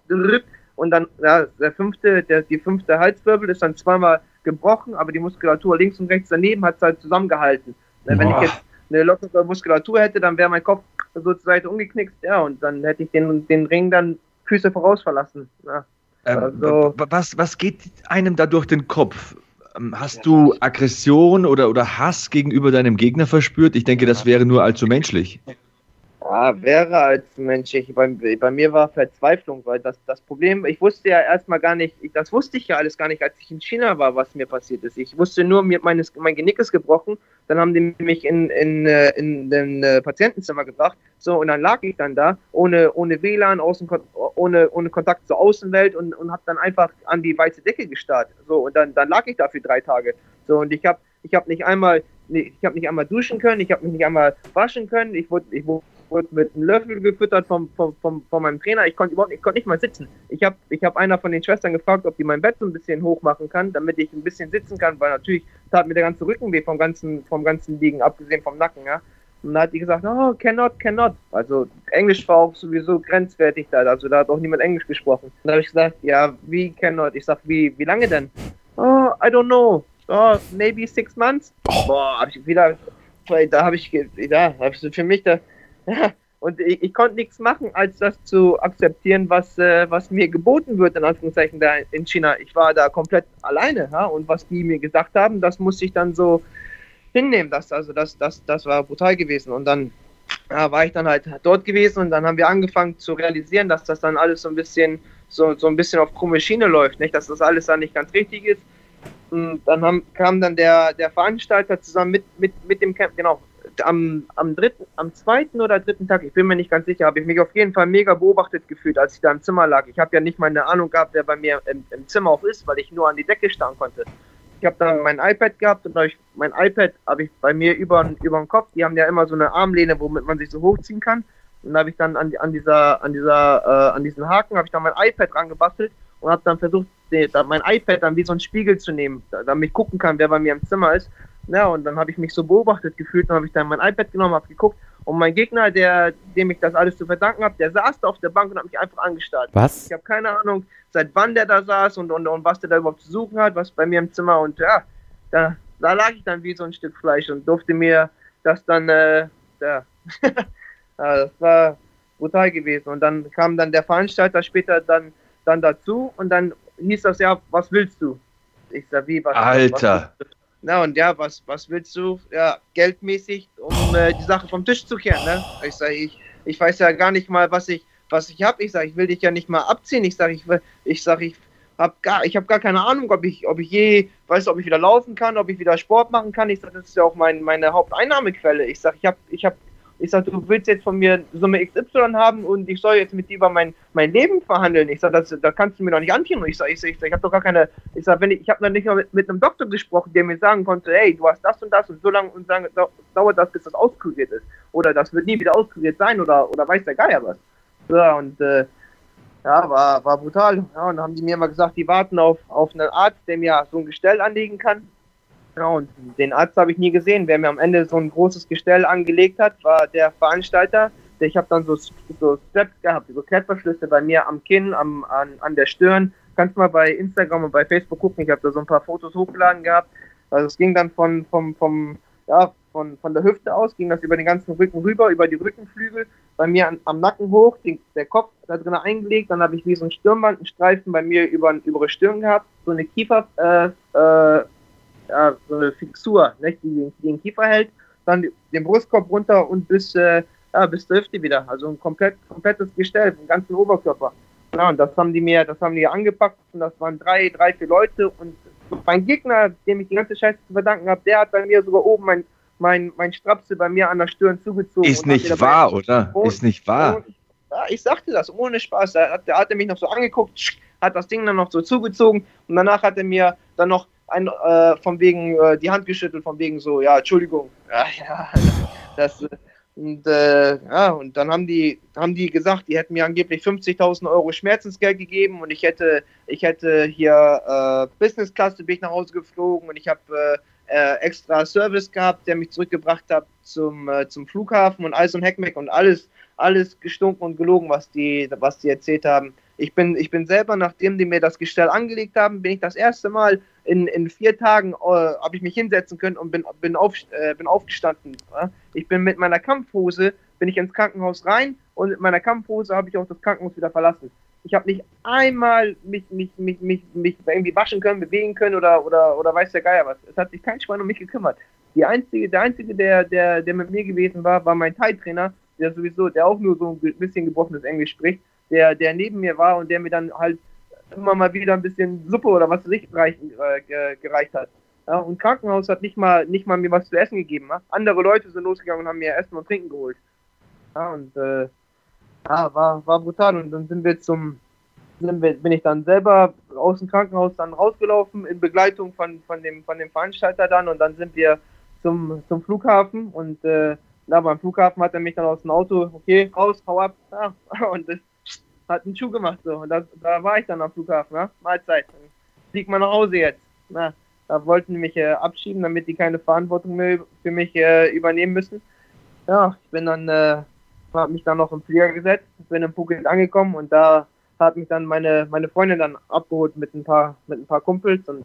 und dann, ja, der fünfte, der, die fünfte Halswirbel ist dann zweimal gebrochen, aber die Muskulatur links und rechts daneben hat es halt zusammengehalten. Boah. Wenn ich jetzt eine lockere Muskulatur hätte, dann wäre mein Kopf so zur Seite umgeknickt, ja, und dann hätte ich den, den Ring dann Füße voraus verlassen. Ja. Ähm, also, was, was geht einem da durch den Kopf? Ähm, hast du Aggression oder, oder Hass gegenüber deinem Gegner verspürt? Ich denke, das wäre nur allzu menschlich. Ja, wäre als Mensch. Ich, bei, bei mir war Verzweiflung, weil das, das Problem, ich wusste ja erstmal gar nicht, ich, das wusste ich ja alles gar nicht, als ich in China war, was mir passiert ist. Ich wusste nur, mir, meines, mein Genick ist gebrochen, dann haben die mich in, in, äh, in, in, in äh, Patientenzimmer gebracht, so, und dann lag ich dann da, ohne, ohne WLAN, außen, ohne, ohne Kontakt zur Außenwelt und, und habe dann einfach an die weiße Decke gestarrt. So, und dann, dann lag ich da für drei Tage. So, und ich habe ich hab nicht einmal, ich habe nicht einmal duschen können, ich habe mich nicht einmal waschen können, ich wurde, ich wurde wurde mit einem Löffel gefüttert vom, vom, vom, von meinem Trainer. Ich konnte überhaupt ich konnte nicht mal sitzen. Ich habe ich hab einer von den Schwestern gefragt, ob die mein Bett so ein bisschen hoch machen kann, damit ich ein bisschen sitzen kann, weil natürlich tat mir der ganze Rücken weh vom ganzen, vom ganzen Liegen, abgesehen vom Nacken, ja. Und da hat die gesagt, oh, cannot, cannot. Also Englisch war auch sowieso grenzwertig da, also da hat auch niemand Englisch gesprochen. Und da habe ich gesagt, ja, wie cannot? Ich sag, wie, wie lange denn? Oh, I don't know. Oh, maybe six months. Boah, hab ich wieder, da habe ich, da habe ich für mich da, Und ich, ich konnte nichts machen, als das zu akzeptieren, was, äh, was mir geboten wird, in Anführungszeichen, da in China. Ich war da komplett alleine, ja? und was die mir gesagt haben, das musste ich dann so hinnehmen. Das, also das, das, das war brutal gewesen. Und dann, ja, war ich dann halt dort gewesen und dann haben wir angefangen zu realisieren, dass das dann alles so ein bisschen so, so ein bisschen auf krumme Schiene läuft, nicht? dass das alles dann nicht ganz richtig ist. Und dann haben, kam dann der, der Veranstalter zusammen mit, mit, mit dem Camp, genau, am, am dritten, am zweiten oder dritten Tag, ich bin mir nicht ganz sicher, habe ich mich auf jeden Fall mega beobachtet gefühlt, als ich da im Zimmer lag. Ich habe ja nicht mal eine Ahnung gehabt, wer bei mir im, im Zimmer auch ist, weil ich nur an die Decke starren konnte. Ich habe dann mein iPad gehabt und ich, mein iPad habe ich bei mir über, über den Kopf. Die haben ja immer so eine Armlehne, womit man sich so hochziehen kann. Und da habe ich dann an, an dieser, an dieser, äh, an diesen Haken habe ich dann mein iPad rangebastelt und habe dann versucht, da, mein iPad dann wie so ein Spiegel zu nehmen, da, damit ich gucken kann, wer bei mir im Zimmer ist. Ja, und dann habe ich mich so beobachtet gefühlt und habe ich dann mein iPad genommen, habe geguckt und mein Gegner, der, dem ich das alles zu verdanken habe, der saß da auf der Bank und hat mich einfach angestarrt. Was? Ich habe keine Ahnung, seit wann der da saß und, und, und was der da überhaupt zu suchen hat, was bei mir im Zimmer und ja, da, da lag ich dann wie so ein Stück Fleisch und durfte mir das dann, äh, ja, ja das war brutal gewesen. Und dann kam dann der Veranstalter später dann, dann dazu und dann hieß das ja, was willst du? Ich sag, wie, was? Alter! Was na und ja, was, was willst du? Ja, geldmäßig, um äh, die Sache vom Tisch zu kehren, ne? Ich sag, ich, ich weiß ja gar nicht mal, was ich, was ich habe. Ich sag, ich will dich ja nicht mal abziehen. Ich sag, ich, ich sag, ich hab gar, ich habe gar keine Ahnung, ob ich, ob ich je, weiß, ob ich wieder laufen kann, ob ich wieder Sport machen kann. Ich sag, das ist ja auch mein, meine Haupteinnahmequelle. Ich sag, ich habe, ich habe ich sage, du willst jetzt von mir Summe XY haben und ich soll jetzt mit dir über mein, mein Leben verhandeln. Ich sage, das, das kannst du mir doch nicht antun. Ich sage, ich, sag, ich, ich habe doch gar keine, ich sage, wenn ich, ich habe noch nicht mal mit, mit, einem Doktor gesprochen, der mir sagen konnte, hey, du hast das und das und so lange und sagen, dauert das, bis das auskuriert ist. Oder das wird nie wieder auskuriert sein oder, oder weiß der Geier was. So, und äh, ja, war, war brutal. Ja, und dann haben die mir immer gesagt, die warten auf, auf einen Arzt, der mir so ein Gestell anlegen kann. Und den Arzt habe ich nie gesehen. Wer mir am Ende so ein großes Gestell angelegt hat, war der Veranstalter. Ich habe dann so, so Straps gehabt, so Klettverschlüsse bei mir am Kinn, am, an, an der Stirn. Kannst mal bei Instagram und bei Facebook gucken. Ich habe da so ein paar Fotos hochgeladen gehabt. Also es ging dann von, vom, vom, ja, von, von der Hüfte aus, ging das über den ganzen Rücken rüber, über die Rückenflügel, bei mir an, am Nacken hoch, den, der Kopf da drin eingelegt, dann habe ich wie so ein Stirnband, einen Streifen bei mir über, über die Stirn gehabt, so eine Kiefer, äh, äh, so eine Fixur, nicht, die, die den Kiefer hält, dann den Brustkorb runter und bis, äh, ja, bis zur Hüfte wieder. Also ein komplett, komplettes Gestell, den ganzen Oberkörper. Ja, und das haben die mir, das haben die angepackt und das waren drei, drei, vier Leute und mein Gegner, dem ich die ganze Scheiße zu verdanken habe, der hat bei mir sogar oben mein, mein, mein Strapse bei mir an der Stirn zugezogen. Ist nicht wahr, oder? Ist nicht wahr. ja, ich sagte das, ohne Spaß. Da hat, der hat mich noch so angeguckt, hat das Ding dann noch so zugezogen und danach hat er mir dann noch ein, äh, von wegen äh, die Hand geschüttelt, von wegen so, ja, Entschuldigung. Ja, ja, das, und, äh, ja, und dann haben die, haben die gesagt, die hätten mir angeblich 50.000 Euro Schmerzensgeld gegeben und ich hätte, ich hätte hier äh, Business Class, bin ich nach Hause geflogen und ich habe äh, äh, extra Service gehabt, der mich zurückgebracht hat zum, zum Flughafen und alles und Heckmeck und alles, alles gestunken und gelogen, was die, was die erzählt haben. Ich bin, ich bin selber, nachdem die mir das Gestell angelegt haben, bin ich das erste Mal in, in vier Tagen, äh, habe ich mich hinsetzen können und bin, bin, auf, äh, bin aufgestanden. Ja? Ich bin mit meiner Kampfhose, bin ich ins Krankenhaus rein und mit meiner Kampfhose habe ich auch das Krankenhaus wieder verlassen. Ich habe nicht einmal mich, mich, mich, mich, mich irgendwie waschen können, bewegen können oder, oder, oder weiß der Geier was. Es hat sich kein Schwein um mich gekümmert. Die einzige, der Einzige, der, der, der mit mir gewesen war, war mein Thai-Trainer, der sowieso, der auch nur so ein bisschen gebrochenes Englisch spricht der, der neben mir war und der mir dann halt immer mal wieder ein bisschen Suppe oder was Licht reichen, äh, gereicht hat. Ja, und Krankenhaus hat nicht mal, nicht mal mir was zu essen gegeben. Ja? Andere Leute sind losgegangen und haben mir Essen und Trinken geholt. Ja, und äh, ja, war, war brutal. Und dann sind wir zum, sind wir, bin ich dann selber aus dem Krankenhaus dann rausgelaufen in Begleitung von, von, dem, von dem Veranstalter dann und dann sind wir zum, zum Flughafen und äh, da beim Flughafen hat er mich dann aus dem Auto, okay, raus, hau ab. Ja, und das, hat einen Schuh gemacht so. Und das, da war ich dann am Flughafen, ne? Mahlzeit. Flieg mal nach Hause jetzt. Na, da wollten die mich äh, abschieben, damit die keine Verantwortung mehr für mich äh, übernehmen müssen. Ja, ich bin dann, äh, habe mich dann noch im Flieger gesetzt, bin in Phuket angekommen und da hat mich dann meine, meine Freundin dann abgeholt mit ein paar, mit ein paar Kumpels und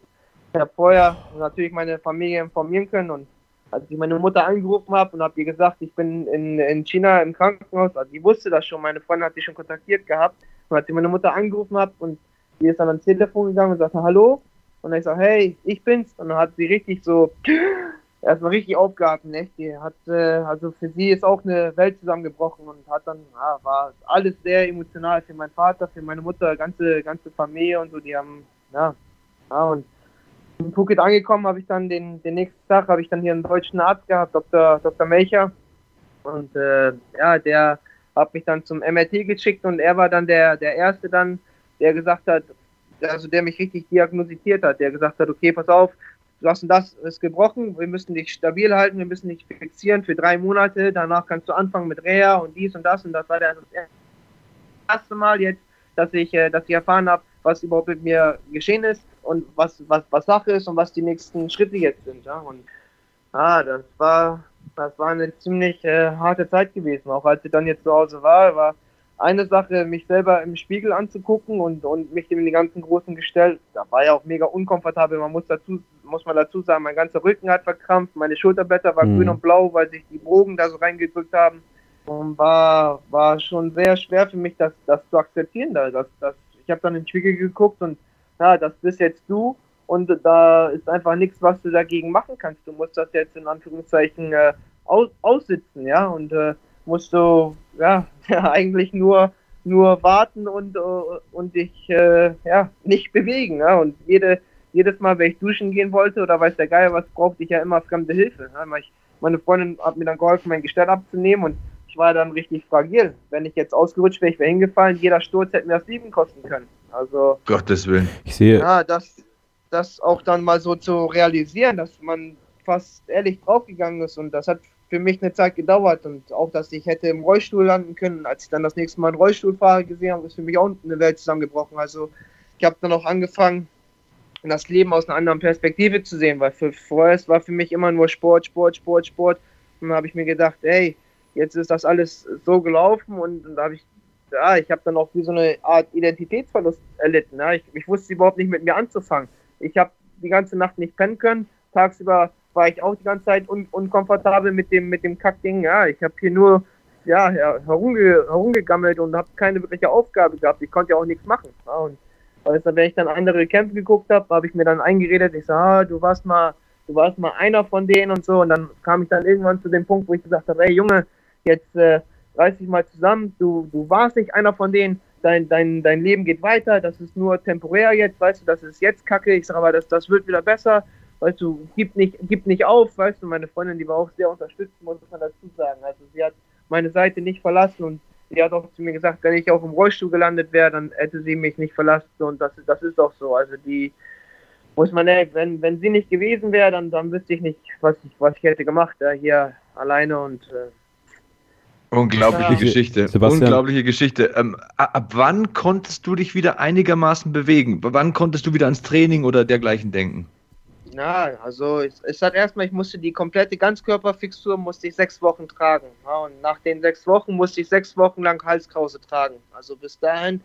ich habe vorher natürlich meine Familie informieren können und als ich meine Mutter angerufen habe und habe ihr gesagt, ich bin in, in China im Krankenhaus, also die wusste das schon, meine Freundin hat die schon kontaktiert gehabt. Und als ich meine Mutter angerufen habe und die ist dann ans Telefon gegangen und sagte Hallo. Und ich sage, hey, ich bin's. Und dann hat sie richtig so, erstmal richtig aufgeatmet, echt. Die hat, äh, also für sie ist auch eine Welt zusammengebrochen und hat dann, ja, war alles sehr emotional für meinen Vater, für meine Mutter, ganze, ganze Familie und so, die haben, ja, ja und in Phuket angekommen habe ich dann den, den nächsten Tag, habe ich dann hier einen deutschen Arzt gehabt, Dr. Dr. Melcher. Und äh, ja, der hat mich dann zum MRT geschickt und er war dann der, der Erste dann, der gesagt hat, also der mich richtig diagnostiziert hat, der gesagt hat, okay, pass auf, das und das ist gebrochen, wir müssen dich stabil halten, wir müssen dich fixieren für drei Monate, danach kannst du anfangen mit Reha und dies und das und das war der, das erste Mal jetzt, dass ich, äh, dass ich erfahren habe, was überhaupt mit mir geschehen ist und was, was, was Sache ist und was die nächsten Schritte jetzt sind. Ja? Und ah, das war, das war eine ziemlich äh, harte Zeit gewesen. Auch als ich dann jetzt zu Hause war, war eine Sache, mich selber im Spiegel anzugucken und, und mich in den ganzen großen Gestell, da war ja auch mega unkomfortabel. Man muss dazu, muss man dazu sagen, mein ganzer Rücken hat verkrampft, meine Schulterblätter waren mhm. grün und blau, weil sich die Bogen da so reingedrückt haben. Und war, war schon sehr schwer für mich, das, das zu akzeptieren. Da, dass, dass, ich habe dann in den Spiegel geguckt und ja, das bist jetzt du und da ist einfach nichts, was du dagegen machen kannst. Du musst das jetzt in Anführungszeichen äh, aus, aussitzen, ja, und äh, musst du ja, eigentlich nur nur warten und uh, und dich äh, ja nicht bewegen, ja, und jede jedes Mal, wenn ich duschen gehen wollte oder weiß der Geier was, brauchte ich ja immer fremde Hilfe. Ja. Meine Freundin hat mir dann geholfen, mein Gestell abzunehmen und ich war dann richtig fragil. Wenn ich jetzt ausgerutscht wäre, ich wäre hingefallen, jeder Sturz hätte mir das Leben kosten können. Also. Gottes Willen. Ich sehe. Ja, das, das auch dann mal so zu realisieren, dass man fast ehrlich draufgegangen ist und das hat für mich eine Zeit gedauert und auch, dass ich hätte im Rollstuhl landen können. Als ich dann das nächste Mal einen Rollstuhlfahrer gesehen habe, ist für mich auch eine Welt zusammengebrochen. Also ich habe dann auch angefangen, das Leben aus einer anderen Perspektive zu sehen, weil für, vorher war für mich immer nur Sport, Sport, Sport, Sport. Und dann habe ich mir gedacht, ey, jetzt ist das alles so gelaufen und, und da habe ich, ja, ich habe dann auch wie so eine Art Identitätsverlust erlitten. Ja. Ich, ich wusste überhaupt nicht mit mir anzufangen. Ich habe die ganze Nacht nicht pennen können. Tagsüber war ich auch die ganze Zeit un unkomfortabel mit dem, mit dem Kackding. Ja, ich habe hier nur ja, herumge herumgegammelt und habe keine wirkliche Aufgabe gehabt. Ich konnte ja auch nichts machen. Ja, und also, wenn ich dann andere Kämpfe geguckt habe, habe ich mir dann eingeredet, ich sage, ah, du warst mal, du warst mal einer von denen und so. Und dann kam ich dann irgendwann zu dem Punkt, wo ich gesagt habe, ey Junge, jetzt äh, reiß dich mal zusammen, du, du warst nicht einer von denen, dein, dein, dein Leben geht weiter, das ist nur temporär jetzt, weißt du, das ist jetzt kacke, ich sage aber, das, das wird wieder besser, weißt du, gib nicht, gib nicht auf, weißt du, meine Freundin, die war auch sehr unterstützend, muss man dazu sagen, also sie hat meine Seite nicht verlassen und sie hat auch zu mir gesagt, wenn ich auch im Rollstuhl gelandet wäre, dann hätte sie mich nicht verlassen. Und das, das ist auch so, also die, muss man, wenn, wenn sie nicht gewesen wäre, dann, dann wüsste ich nicht, was ich, was ich hätte gemacht, äh, hier alleine und äh, Unglaubliche ja. Geschichte. Sebastian. Unglaubliche Geschichte. Ähm, ab wann konntest du dich wieder einigermaßen bewegen? Wann konntest du wieder ans Training oder dergleichen denken? Ja, also es, es hat erstmal, ich musste die komplette Ganzkörperfixtur musste ich sechs Wochen tragen. Ja, und nach den sechs Wochen musste ich sechs Wochen lang Halskrause tragen. Also bis dahin,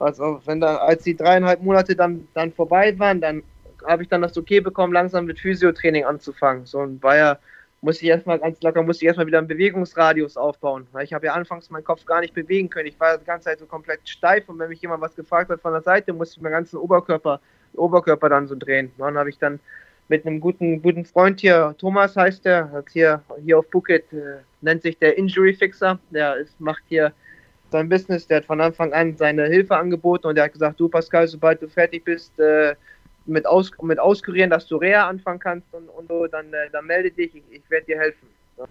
also wenn da, als die dreieinhalb Monate dann, dann vorbei waren, dann habe ich dann das okay bekommen, langsam mit Physiotraining anzufangen. So und war ja musste ich erstmal ganz locker, musste ich erstmal wieder einen Bewegungsradius aufbauen. Weil ich habe ja anfangs meinen Kopf gar nicht bewegen können. Ich war die ganze Zeit so komplett steif und wenn mich jemand was gefragt hat von der Seite, musste ich meinen ganzen Oberkörper, Oberkörper dann so drehen. Und dann habe ich dann mit einem guten, guten Freund hier, Thomas heißt der, hat hier, hier auf Phuket, äh, nennt sich der Injury Fixer, der ist, macht hier sein Business, der hat von Anfang an seine Hilfe angeboten und der hat gesagt, du Pascal, sobald du fertig bist, äh, mit, aus, mit auskurieren, dass du Reha anfangen kannst und, und so, dann, äh, dann melde dich, ich, ich werde dir helfen. Ja.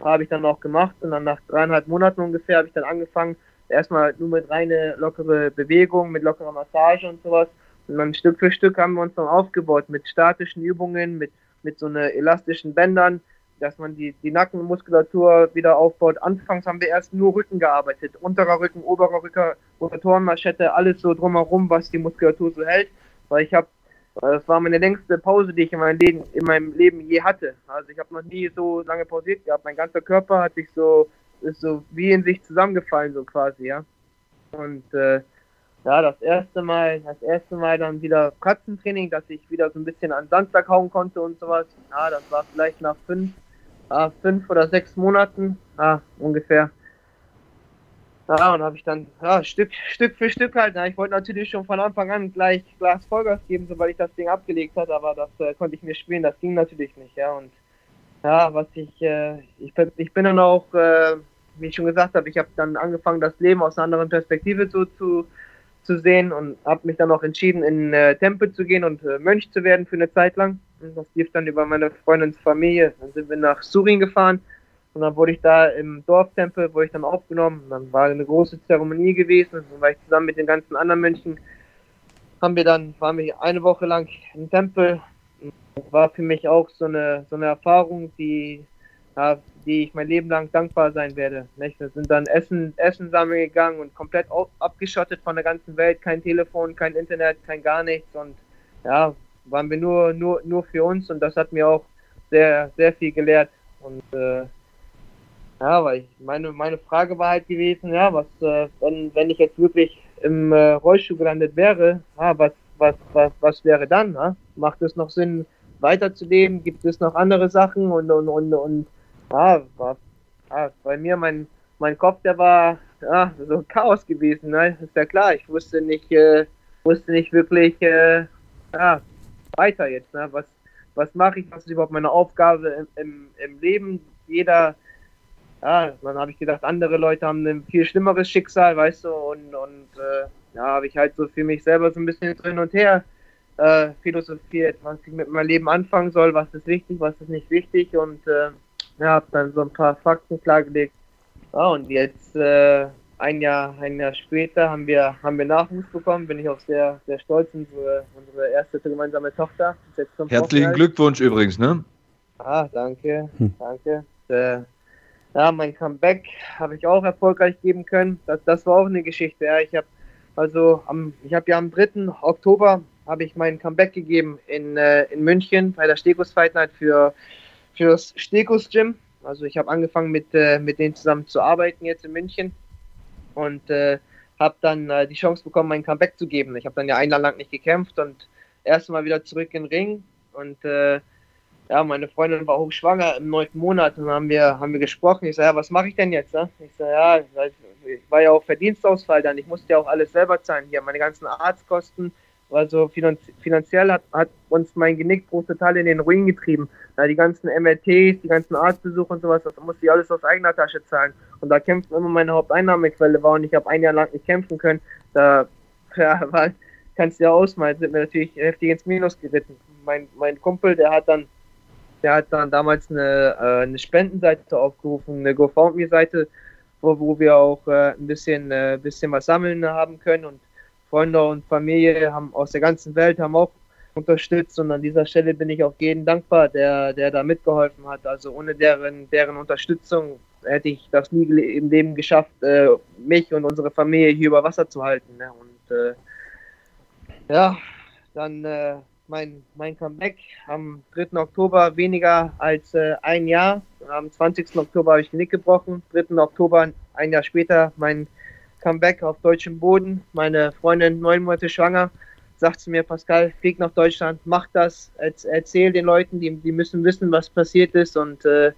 Habe ich dann auch gemacht und dann nach dreieinhalb Monaten ungefähr habe ich dann angefangen, erstmal nur mit reine lockere Bewegung, mit lockerer Massage und sowas. Und dann Stück für Stück haben wir uns dann aufgebaut mit statischen Übungen, mit, mit so einer elastischen Bändern, dass man die, die Nackenmuskulatur wieder aufbaut. Anfangs haben wir erst nur Rücken gearbeitet. Unterer Rücken, oberer Rücken, Rotatorenmaschette, alles so drumherum, was die Muskulatur so hält. Weil ich habe das war meine längste Pause, die ich in meinem Leben, in meinem Leben je hatte. Also ich habe noch nie so lange pausiert gehabt. Mein ganzer Körper hat sich so, ist so wie in sich zusammengefallen, so quasi, ja. Und äh, ja, das erste Mal, das erste Mal dann wieder Katzentraining, dass ich wieder so ein bisschen an Sandsack hauen konnte und sowas. Ja, das war vielleicht nach fünf, äh, fünf oder sechs Monaten, ja, ungefähr. Ja, und habe ich dann ja, Stück, Stück für Stück halt. Ja, ich wollte natürlich schon von Anfang an gleich Glas Vollgas geben, sobald ich das Ding abgelegt hatte, aber das äh, konnte ich mir spielen, das ging natürlich nicht, ja. Und ja, was ich, äh, ich, ich bin dann auch, äh, wie ich schon gesagt habe, ich habe dann angefangen, das Leben aus einer anderen Perspektive zu, zu, zu sehen und habe mich dann auch entschieden, in äh, Tempel zu gehen und äh, Mönch zu werden für eine Zeit lang. Und das lief dann über meine Freundins Familie. Dann sind wir nach Surin gefahren und dann wurde ich da im Dorftempel, wurde ich dann aufgenommen. Und dann war eine große Zeremonie gewesen. Und dann war ich zusammen mit den ganzen anderen Mönchen, haben wir dann, waren wir eine Woche lang im Tempel. War für mich auch so eine, so eine Erfahrung, die, ja, die ich mein Leben lang dankbar sein werde. Nicht? Wir sind dann Essen, Essen sammeln gegangen und komplett abgeschottet von der ganzen Welt. Kein Telefon, kein Internet, kein gar nichts. Und ja, waren wir nur, nur, nur für uns und das hat mir auch sehr, sehr viel gelehrt. Und äh, ja, weil ich, meine, meine Frage war halt gewesen, ja, was, äh, wenn, wenn ich jetzt wirklich im äh, Rollstuhl gelandet wäre, ja, was, was, was, was wäre dann? Ja? Macht es noch Sinn, weiterzuleben? Gibt es noch andere Sachen? Und, und, und, und ja, war, ja, bei mir, mein, mein Kopf, der war ja, so Chaos gewesen, ne? ist ja klar. Ich wusste nicht, äh, wusste nicht wirklich, äh, ja, weiter jetzt? Ne? Was, was mache ich? Was ist überhaupt meine Aufgabe im, im, im Leben? Jeder, ja, dann habe ich gedacht, andere Leute haben ein viel schlimmeres Schicksal, weißt du, und, und äh, ja, habe ich halt so für mich selber so ein bisschen drin und her äh, philosophiert, was ich mit meinem Leben anfangen soll, was ist wichtig, was ist nicht wichtig und äh, ja, habe dann so ein paar Fakten klargelegt. Ja, und jetzt äh, ein Jahr, ein Jahr später haben wir, haben wir Nachwuchs bekommen, bin ich auch sehr, sehr stolz. Unsere, unsere erste gemeinsame Tochter Herzlichen Glückwunsch übrigens, ne? Ah, danke, hm. danke. Äh, ja, mein Comeback habe ich auch erfolgreich geben können. Das, das war auch eine Geschichte. Ja. Ich habe also am, ich habe ja am 3. Oktober habe ich mein Comeback gegeben in, äh, in München bei der Stegus Fight Night für fürs Stegus Gym. Also ich habe angefangen mit, äh, mit denen zusammen zu arbeiten jetzt in München und äh, habe dann äh, die Chance bekommen, mein Comeback zu geben. Ich habe dann ja ein Jahr lang nicht gekämpft und erst mal wieder zurück in den Ring und äh, ja, meine Freundin war hochschwanger im neunten Monat und haben wir, haben wir gesprochen. Ich sage, ja, was mache ich denn jetzt? Ne? Ich sage, ja, ich war ja auch Verdienstausfall dann. Ich musste ja auch alles selber zahlen hier, meine ganzen Arztkosten. Also finanziell hat, hat uns mein Genickbruch total in den Ruin getrieben. Ja, die ganzen MRTs, die ganzen Arztbesuche und sowas, das musste ich alles aus eigener Tasche zahlen. Und da kämpfen immer meine Haupteinnahmequelle war und ich habe ein Jahr lang nicht kämpfen können. Da ja, war, kannst du ja ausmalen, sind wir natürlich heftig ins Minus geritten. Mein, mein Kumpel, der hat dann, der hat dann damals eine, äh, eine Spendenseite aufgerufen, eine GoFundMe-Seite, wo, wo wir auch äh, ein bisschen, äh, bisschen was sammeln haben können und Freunde und Familie haben aus der ganzen Welt haben auch unterstützt und an dieser Stelle bin ich auch jedem dankbar, der, der da mitgeholfen hat. Also ohne deren, deren Unterstützung hätte ich das nie im Leben geschafft, äh, mich und unsere Familie hier über Wasser zu halten. Ne? Und äh, ja, dann äh, mein, mein Comeback am 3. Oktober weniger als äh, ein Jahr. Am 20. Oktober habe ich den Nick gebrochen. 3. Oktober, ein Jahr später, mein Comeback auf deutschem Boden. Meine Freundin neun Monate schwanger sagt zu mir, Pascal, flieg nach Deutschland, mach das, erzähl den Leuten, die, die müssen wissen, was passiert ist und äh,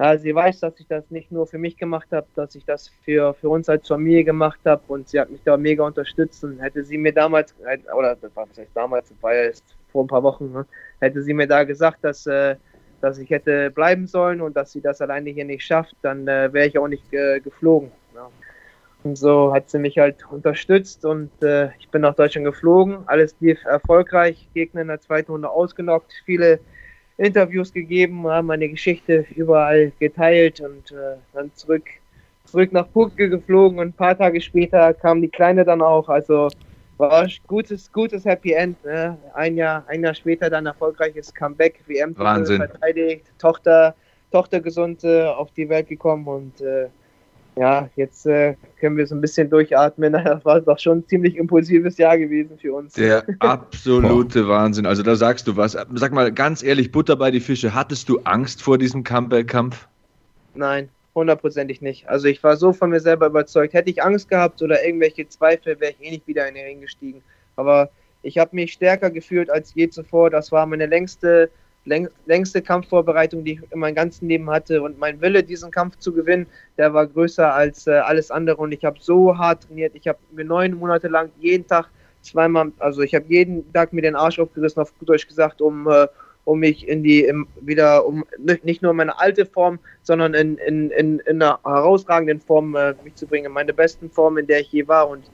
ja, sie weiß, dass ich das nicht nur für mich gemacht habe, dass ich das für, für uns als Familie gemacht habe und sie hat mich da mega unterstützt und hätte sie mir damals, oder das heißt damals, das war ja erst vor ein paar Wochen, ne, hätte sie mir da gesagt, dass, äh, dass ich hätte bleiben sollen und dass sie das alleine hier nicht schafft, dann äh, wäre ich auch nicht äh, geflogen. Ja. Und so hat sie mich halt unterstützt und äh, ich bin nach Deutschland geflogen. Alles lief erfolgreich. Gegner in der zweiten Runde ausgenockt. Viele Interviews gegeben, haben meine Geschichte überall geteilt und äh, dann zurück, zurück nach Purke geflogen und ein paar Tage später kam die Kleine dann auch. Also war ein gutes, gutes Happy End. Ne? Ein, Jahr, ein Jahr später dann erfolgreiches Comeback, WM verteidigt, Tochter, Tochter gesund äh, auf die Welt gekommen und äh, ja, jetzt äh, können wir so ein bisschen durchatmen. Das war doch schon ein ziemlich impulsives Jahr gewesen für uns. Der absolute Wahnsinn. Also da sagst du was. Sag mal ganz ehrlich, Butter bei die Fische. Hattest du Angst vor diesem Comeback-Kampf? Nein, hundertprozentig nicht. Also ich war so von mir selber überzeugt. Hätte ich Angst gehabt oder irgendwelche Zweifel, wäre ich eh nicht wieder in den Ring gestiegen. Aber ich habe mich stärker gefühlt als je zuvor. Das war meine längste längste Kampfvorbereitung, die ich in meinem ganzen Leben hatte. Und mein Wille, diesen Kampf zu gewinnen, der war größer als äh, alles andere. Und ich habe so hart trainiert. Ich habe mir neun Monate lang jeden Tag zweimal, also ich habe jeden Tag mir den Arsch aufgerissen, auf Deutsch gesagt, um, äh, um mich in die im, wieder um nicht nur meine alte Form, sondern in, in, in, in einer herausragenden Form äh, mich zu bringen, meine besten Form, in der ich je war. Und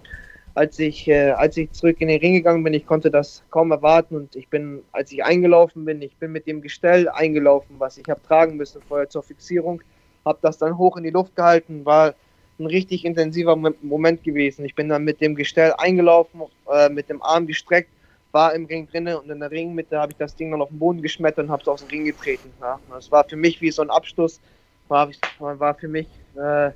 als ich, äh, als ich zurück in den Ring gegangen bin, ich konnte das kaum erwarten und ich bin, als ich eingelaufen bin, ich bin mit dem Gestell eingelaufen, was ich habe tragen müssen vorher zur Fixierung, habe das dann hoch in die Luft gehalten, war ein richtig intensiver Moment gewesen. Ich bin dann mit dem Gestell eingelaufen, äh, mit dem Arm gestreckt war im Ring drinne und in der Ringmitte habe ich das Ding dann auf den Boden geschmettert und habe es aus dem Ring getreten. Ja. Das war für mich wie so ein Abschluss, war, war für mich, äh,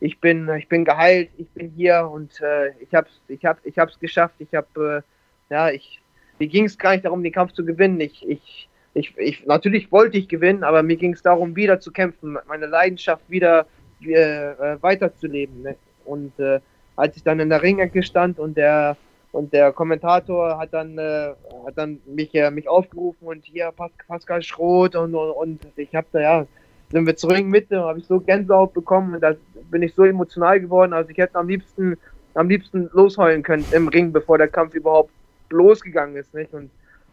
ich, bin, ich bin geheilt, ich bin hier und äh, ich habe es ich hab, ich geschafft. Ich habe, äh, ja, ich, mir ging es gar nicht darum, den Kampf zu gewinnen. Ich, ich, ich, ich, natürlich wollte ich gewinnen, aber mir ging es darum, wieder zu kämpfen, meine Leidenschaft wieder äh, weiterzuleben. Ne? Und äh, als ich dann in der Ringecke stand und der und der Kommentator hat dann, äh, hat dann mich, äh, mich aufgerufen und hier Pas Pascal Schroth und, und, und ich habe da ja, sind wir zurück Mitte, habe ich so Gänsehaut bekommen und da bin ich so emotional geworden. Also ich hätte am liebsten, am liebsten losheulen können im Ring, bevor der Kampf überhaupt losgegangen ist. Nicht? Und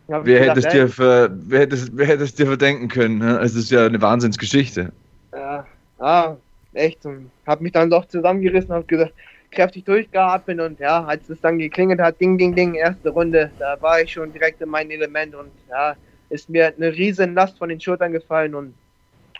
wer, hätte es dir für, wer, hätte es, wer hätte es dir verdenken können? Ne? Es ist ja eine Wahnsinnsgeschichte. Ja, ah, echt. Und habe mich dann doch zusammengerissen und gesagt, kräftig durchgeatmet und ja, als es dann geklingelt hat, ding, ding, ding, erste Runde, da war ich schon direkt in meinem Element und ja, ist mir eine riesen Last von den Schultern gefallen und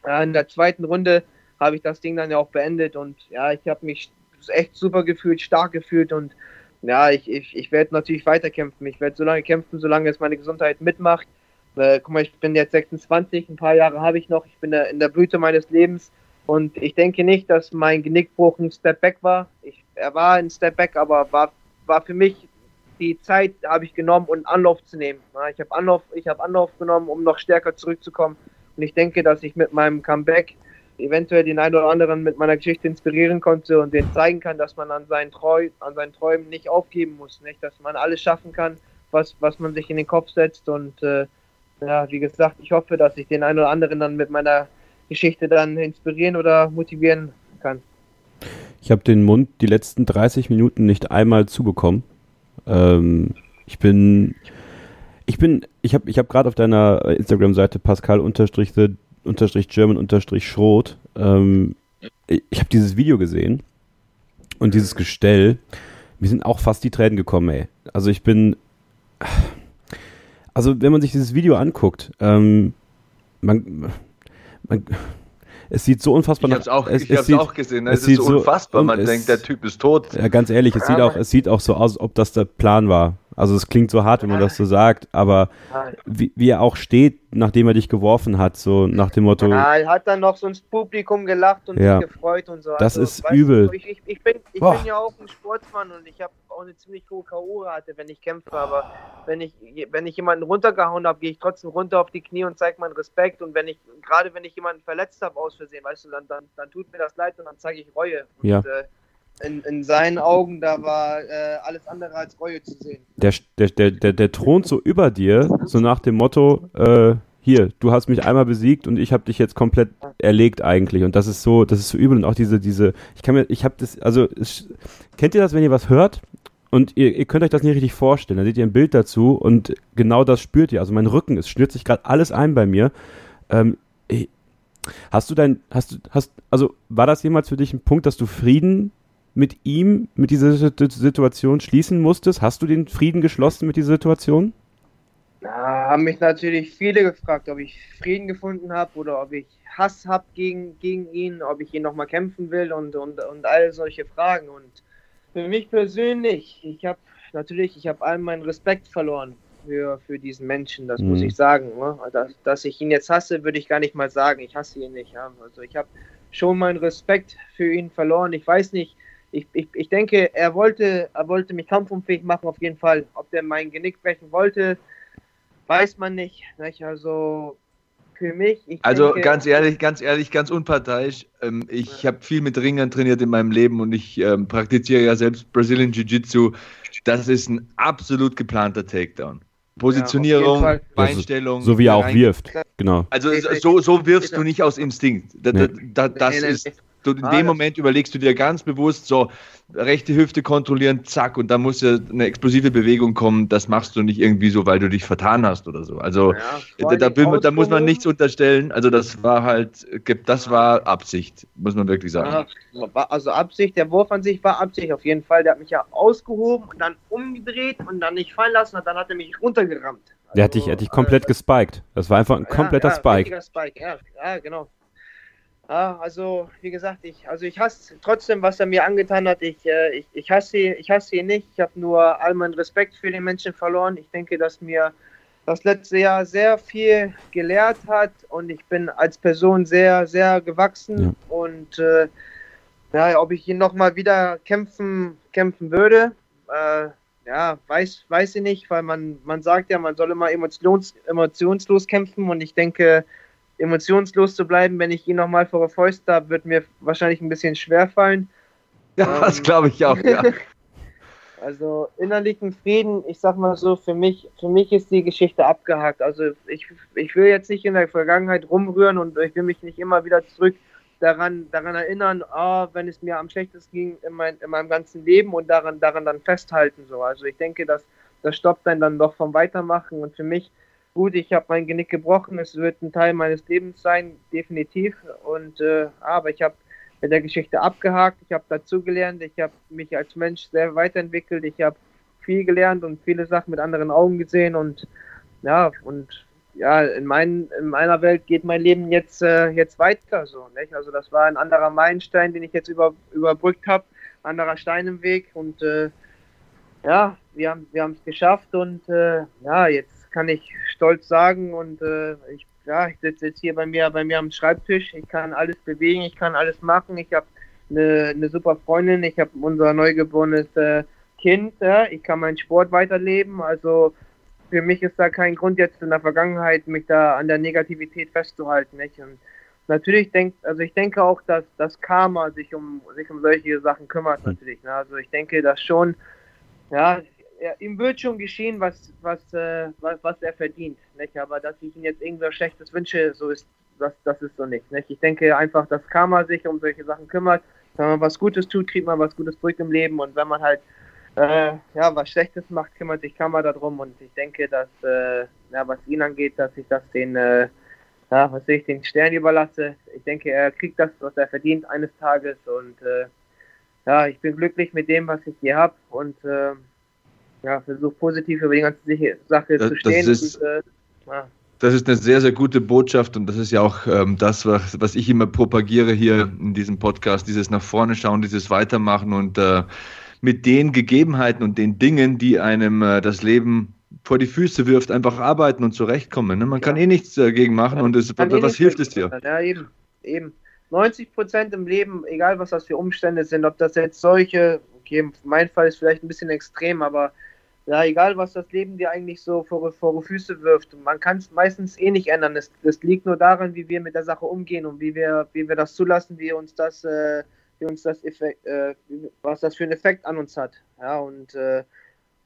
in der zweiten Runde habe ich das Ding dann ja auch beendet und ja, ich habe mich echt super gefühlt, stark gefühlt und ja, ich, ich, ich werde natürlich weiterkämpfen. Ich werde so lange kämpfen, solange es meine Gesundheit mitmacht. Äh, guck mal, ich bin jetzt 26, ein paar Jahre habe ich noch, ich bin in der Blüte meines Lebens und ich denke nicht, dass mein Genickbruch ein Step Back war. Ich er war ein Step Back, aber war, war für mich die Zeit habe ich genommen, um Anlauf zu nehmen. Ich habe Anlauf, ich habe Anlauf genommen, um noch stärker zurückzukommen. Und ich denke, dass ich mit meinem Comeback eventuell den einen oder anderen mit meiner Geschichte inspirieren konnte und denen zeigen kann, dass man an seinen, Treu, an seinen Träumen nicht aufgeben muss, nicht? dass man alles schaffen kann, was, was man sich in den Kopf setzt. Und äh, ja, wie gesagt, ich hoffe, dass ich den einen oder anderen dann mit meiner Geschichte dann inspirieren oder motivieren kann. Ich habe den Mund die letzten 30 Minuten nicht einmal zubekommen. Ähm, ich bin, ich bin, ich habe, ich habe gerade auf deiner Instagram-Seite Pascal unterstrich the, unterstrich German unterstrich Schrot. Ähm, ich habe dieses Video gesehen und dieses Gestell. Mir sind auch fast die Tränen gekommen, ey. Also ich bin, also wenn man sich dieses Video anguckt, ähm, man, man es sieht so unfassbar nach. Ich hab's auch, es, ich es hab's sieht, auch gesehen. Ne? Es, es ist so unfassbar. Man denkt, der Typ ist tot. Ja, ganz ehrlich, es sieht auch, es sieht auch so aus, ob das der Plan war. Also es klingt so hart, wenn man das so sagt, aber wie, wie, er auch steht, nachdem er dich geworfen hat, so nach dem Motto. Ja, er hat dann noch so ins Publikum gelacht und ja, sich gefreut und so. Das also, ist übel. Du, ich, ich, ich, bin, ich bin ja auch ein Sportsmann und ich habe auch eine ziemlich hohe K.O.-Rate, wenn ich kämpfe, aber wenn ich, wenn ich jemanden runtergehauen habe, gehe ich trotzdem runter auf die Knie und zeige meinen Respekt und wenn ich, gerade wenn ich jemanden verletzt habe aus Versehen, weißt du, dann, dann, dann tut mir das leid und dann zeige ich Reue. Und, ja. Äh, in, in seinen Augen, da war äh, alles andere als Reue zu sehen. Der, der, der, der, der thront so über dir, so nach dem Motto, äh, hier, du hast mich einmal besiegt und ich habe dich jetzt komplett erlegt eigentlich. Und das ist so, das ist so übel. Und auch diese, diese, ich kann mir, ich habe das, also, es, kennt ihr das, wenn ihr was hört und ihr, ihr könnt euch das nicht richtig vorstellen. Da seht ihr ein Bild dazu und genau das spürt ihr. Also mein Rücken, es schnürt sich gerade alles ein bei mir. Ähm, hast du dein, hast du, hast, also war das jemals für dich ein Punkt, dass du Frieden mit ihm, mit dieser Situation schließen musstest? Hast du den Frieden geschlossen mit dieser Situation? Da haben mich natürlich viele gefragt, ob ich Frieden gefunden habe oder ob ich Hass habe gegen, gegen ihn, ob ich ihn nochmal kämpfen will und, und, und all solche Fragen. Und für mich persönlich, ich habe natürlich, ich habe allen meinen Respekt verloren für, für diesen Menschen, das mhm. muss ich sagen. Ne? Dass, dass ich ihn jetzt hasse, würde ich gar nicht mal sagen. Ich hasse ihn nicht. Ja? Also ich habe schon meinen Respekt für ihn verloren. Ich weiß nicht, ich, ich, ich denke, er wollte, er wollte mich kampfunfähig machen, auf jeden Fall. Ob der mein Genick brechen wollte, weiß man nicht. nicht? Also für mich. also denke, ganz ehrlich, ganz ehrlich, ganz unparteiisch. Ähm, ich habe viel mit Ringern trainiert in meinem Leben und ich ähm, praktiziere ja selbst Brazilian Jiu-Jitsu. Das ist ein absolut geplanter Takedown. Positionierung, ja, Beinstellung. So wie er auch wirft. Genau. Also so, so wirfst du nicht aus Instinkt. Da, da, da, das ist Du, in ah, dem Moment überlegst du dir ganz bewusst so, rechte Hüfte kontrollieren, zack, und da muss ja eine explosive Bewegung kommen. Das machst du nicht irgendwie so, weil du dich vertan hast oder so. Also ja, da, da, da, muss man nichts unterstellen. Also das war halt, das war Absicht, muss man wirklich sagen. also Absicht, der Wurf an sich war Absicht auf jeden Fall. Der hat mich ja ausgehoben und dann umgedreht und dann nicht fallen lassen und dann hat er mich runtergerammt. Also, der hat dich, hat dich komplett äh, gespiked. Das war einfach ein kompletter ja, Spike. Spike. Ja, ja, genau. Ja, also wie gesagt, ich, also ich hasse trotzdem, was er mir angetan hat. Ich, äh, ich, ich, hasse, ich hasse ihn nicht. Ich habe nur all meinen Respekt für den Menschen verloren. Ich denke, dass mir das letzte Jahr sehr viel gelehrt hat und ich bin als Person sehr, sehr gewachsen. Ja. Und äh, ja, ob ich ihn nochmal wieder kämpfen, kämpfen würde, äh, ja, weiß, weiß ich nicht, weil man, man sagt ja, man soll immer emotions, emotionslos kämpfen und ich denke, emotionslos zu bleiben, wenn ich ihn nochmal vor der Fäust habe, wird mir wahrscheinlich ein bisschen schwer fallen. Ja, ähm, das glaube ich auch, ja. also innerlichen Frieden, ich sag mal so, für mich, für mich ist die Geschichte abgehakt. Also ich, ich will jetzt nicht in der Vergangenheit rumrühren und ich will mich nicht immer wieder zurück daran, daran erinnern, oh, wenn es mir am schlechtesten ging in, mein, in meinem ganzen Leben und daran, daran dann festhalten. So. Also ich denke, dass das stoppt einen dann doch vom Weitermachen und für mich gut, ich habe mein Genick gebrochen, es wird ein Teil meines Lebens sein, definitiv. Und äh, aber ich habe mit der Geschichte abgehakt, ich habe dazugelernt, ich habe mich als Mensch sehr weiterentwickelt, ich habe viel gelernt und viele Sachen mit anderen Augen gesehen und ja, und ja, in, mein, in meiner Welt geht mein Leben jetzt, äh, jetzt weiter so. Nicht? Also das war ein anderer Meilenstein, den ich jetzt über, überbrückt habe, anderer Stein im Weg und äh, ja, wir haben wir es geschafft und äh, ja, jetzt kann ich stolz sagen und äh, ich, ja, ich sitze jetzt hier bei mir, bei mir am Schreibtisch. Ich kann alles bewegen, ich kann alles machen. Ich habe eine, eine super Freundin, ich habe unser neugeborenes äh, Kind, ja, ich kann meinen Sport weiterleben. Also für mich ist da kein Grund jetzt in der Vergangenheit, mich da an der Negativität festzuhalten. Nicht? Und natürlich denkt, also ich denke auch, dass das Karma sich um sich um solche Sachen kümmert hm. natürlich. Ne? Also ich denke, dass schon, ja, er, ihm wird schon geschehen, was, was, äh, was, was er verdient. Nicht? Aber dass ich ihm jetzt irgendwas Schlechtes wünsche, so ist das, das ist so nicht, nicht. Ich denke einfach, dass Karma sich um solche Sachen kümmert. Wenn man was Gutes tut, kriegt man was Gutes zurück im Leben. Und wenn man halt äh, ja, was Schlechtes macht, kümmert sich Karma darum. Und ich denke, dass, äh, ja, was ihn angeht, dass ich das den, äh, ja, was ich den Stern überlasse. Ich denke, er kriegt das, was er verdient eines Tages. Und äh, ja, ich bin glücklich mit dem, was ich hier habe. Und äh, ja, versuche positiv über die ganze Sache das, zu stehen. Das ist, und, äh, ja. das ist eine sehr, sehr gute Botschaft und das ist ja auch ähm, das, was, was ich immer propagiere hier in diesem Podcast, dieses nach vorne schauen, dieses Weitermachen und äh, mit den Gegebenheiten und den Dingen, die einem äh, das Leben vor die Füße wirft, einfach arbeiten und zurechtkommen. Ne? Man ja. kann eh nichts dagegen machen und es, was, eh was hilft es dir? Ja, eben, eben. 90 Prozent im Leben, egal was das für Umstände sind, ob das jetzt solche, okay, mein Fall ist vielleicht ein bisschen extrem, aber ja, egal was das Leben dir eigentlich so vor, vor Füße wirft, man kann es meistens eh nicht ändern. Das, das liegt nur daran, wie wir mit der Sache umgehen und wie wir, wie wir das zulassen, wie uns das, äh, wie uns das Effekt, äh, was das für einen Effekt an uns hat. Ja, und äh,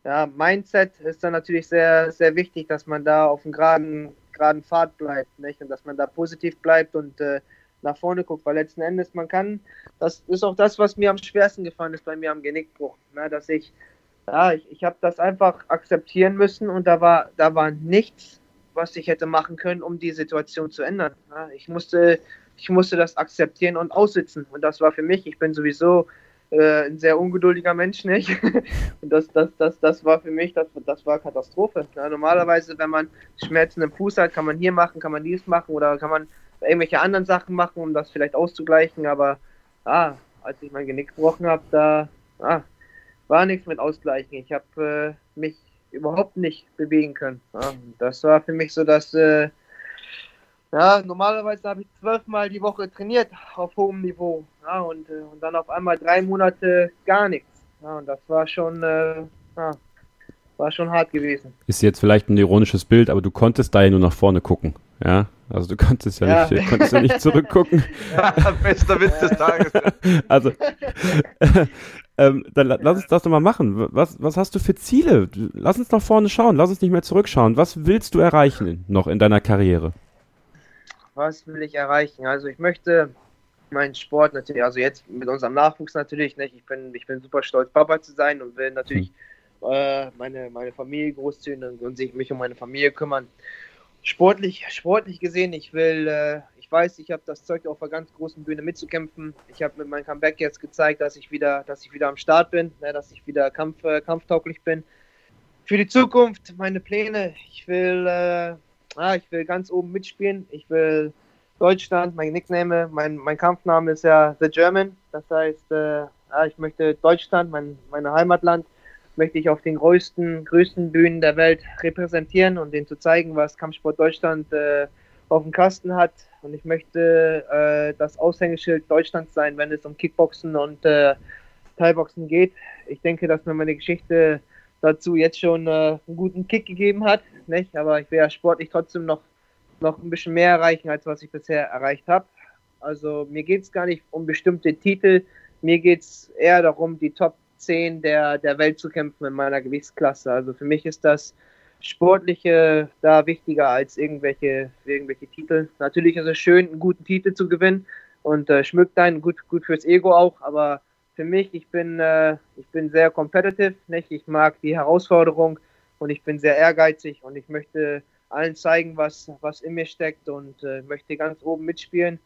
ja, Mindset ist dann natürlich sehr, sehr wichtig, dass man da auf einem geraden, geraden Pfad bleibt, nicht? Und dass man da positiv bleibt und äh, nach vorne guckt, weil letzten Endes man kann, das ist auch das, was mir am schwersten gefallen ist bei mir am Genickbruch, ne? dass ich ja, ich, ich habe das einfach akzeptieren müssen und da war, da war nichts, was ich hätte machen können, um die Situation zu ändern. Ja, ich, musste, ich musste das akzeptieren und aussitzen. Und das war für mich, ich bin sowieso äh, ein sehr ungeduldiger Mensch, nicht? und das, das, das, das war für mich, das, das war Katastrophe. Ja, normalerweise, wenn man Schmerzen im Fuß hat, kann man hier machen, kann man dies machen oder kann man irgendwelche anderen Sachen machen, um das vielleicht auszugleichen. Aber ah, als ich mein Genick gebrochen habe, da, ah, war nichts mit Ausgleichen. Ich habe äh, mich überhaupt nicht bewegen können. Ja, das war für mich so, dass äh, ja, normalerweise habe ich zwölfmal die Woche trainiert auf hohem Niveau. Ja, und, äh, und dann auf einmal drei Monate gar nichts. Ja, und das war schon, äh, ja, war schon hart gewesen. Ist jetzt vielleicht ein ironisches Bild, aber du konntest da ja nur nach vorne gucken. Ja, also du konntest ja, ja. nicht, konntest ja nicht zurückgucken. Ja, bester Witz des Tages. Also, ähm, dann lass uns das doch mal machen. Was, was hast du für Ziele? Lass uns nach vorne schauen, lass uns nicht mehr zurückschauen. Was willst du erreichen noch in deiner Karriere? Was will ich erreichen? Also ich möchte, mein Sport natürlich, also jetzt mit unserem Nachwuchs natürlich, nicht? Ich bin, ich bin super stolz, Papa zu sein und will natürlich mhm. äh, meine, meine Familie großziehen und, und sich mich um meine Familie kümmern. Sportlich, sportlich gesehen, ich will, äh, ich weiß, ich habe das Zeug auf einer ganz großen Bühne mitzukämpfen. Ich habe mit meinem Comeback jetzt gezeigt, dass ich wieder, dass ich wieder am Start bin, ne, dass ich wieder Kampf, äh, kampftauglich bin. Für die Zukunft, meine Pläne, ich will, äh, ah, ich will ganz oben mitspielen. Ich will Deutschland, mein Nickname, mein, mein Kampfname ist ja The German. Das heißt, äh, ja, ich möchte Deutschland, mein meine Heimatland, möchte ich auf den größten, größten Bühnen der Welt repräsentieren und denen zu zeigen, was Kampfsport Deutschland äh, auf dem Kasten hat. Und ich möchte äh, das Aushängeschild Deutschlands sein, wenn es um Kickboxen und äh, Thai-Boxen geht. Ich denke, dass mir meine Geschichte dazu jetzt schon äh, einen guten Kick gegeben hat. Nicht? Aber ich will ja sportlich trotzdem noch, noch ein bisschen mehr erreichen, als was ich bisher erreicht habe. Also mir geht es gar nicht um bestimmte Titel. Mir geht es eher darum, die Top 10 der, der Welt zu kämpfen in meiner Gewichtsklasse. Also für mich ist das Sportliche da wichtiger als irgendwelche, irgendwelche Titel. Natürlich ist es schön, einen guten Titel zu gewinnen und äh, schmückt einen gut, gut fürs Ego auch, aber für mich, ich bin, äh, ich bin sehr competitive, nicht? ich mag die Herausforderung und ich bin sehr ehrgeizig und ich möchte allen zeigen, was, was in mir steckt und äh, möchte ganz oben mitspielen.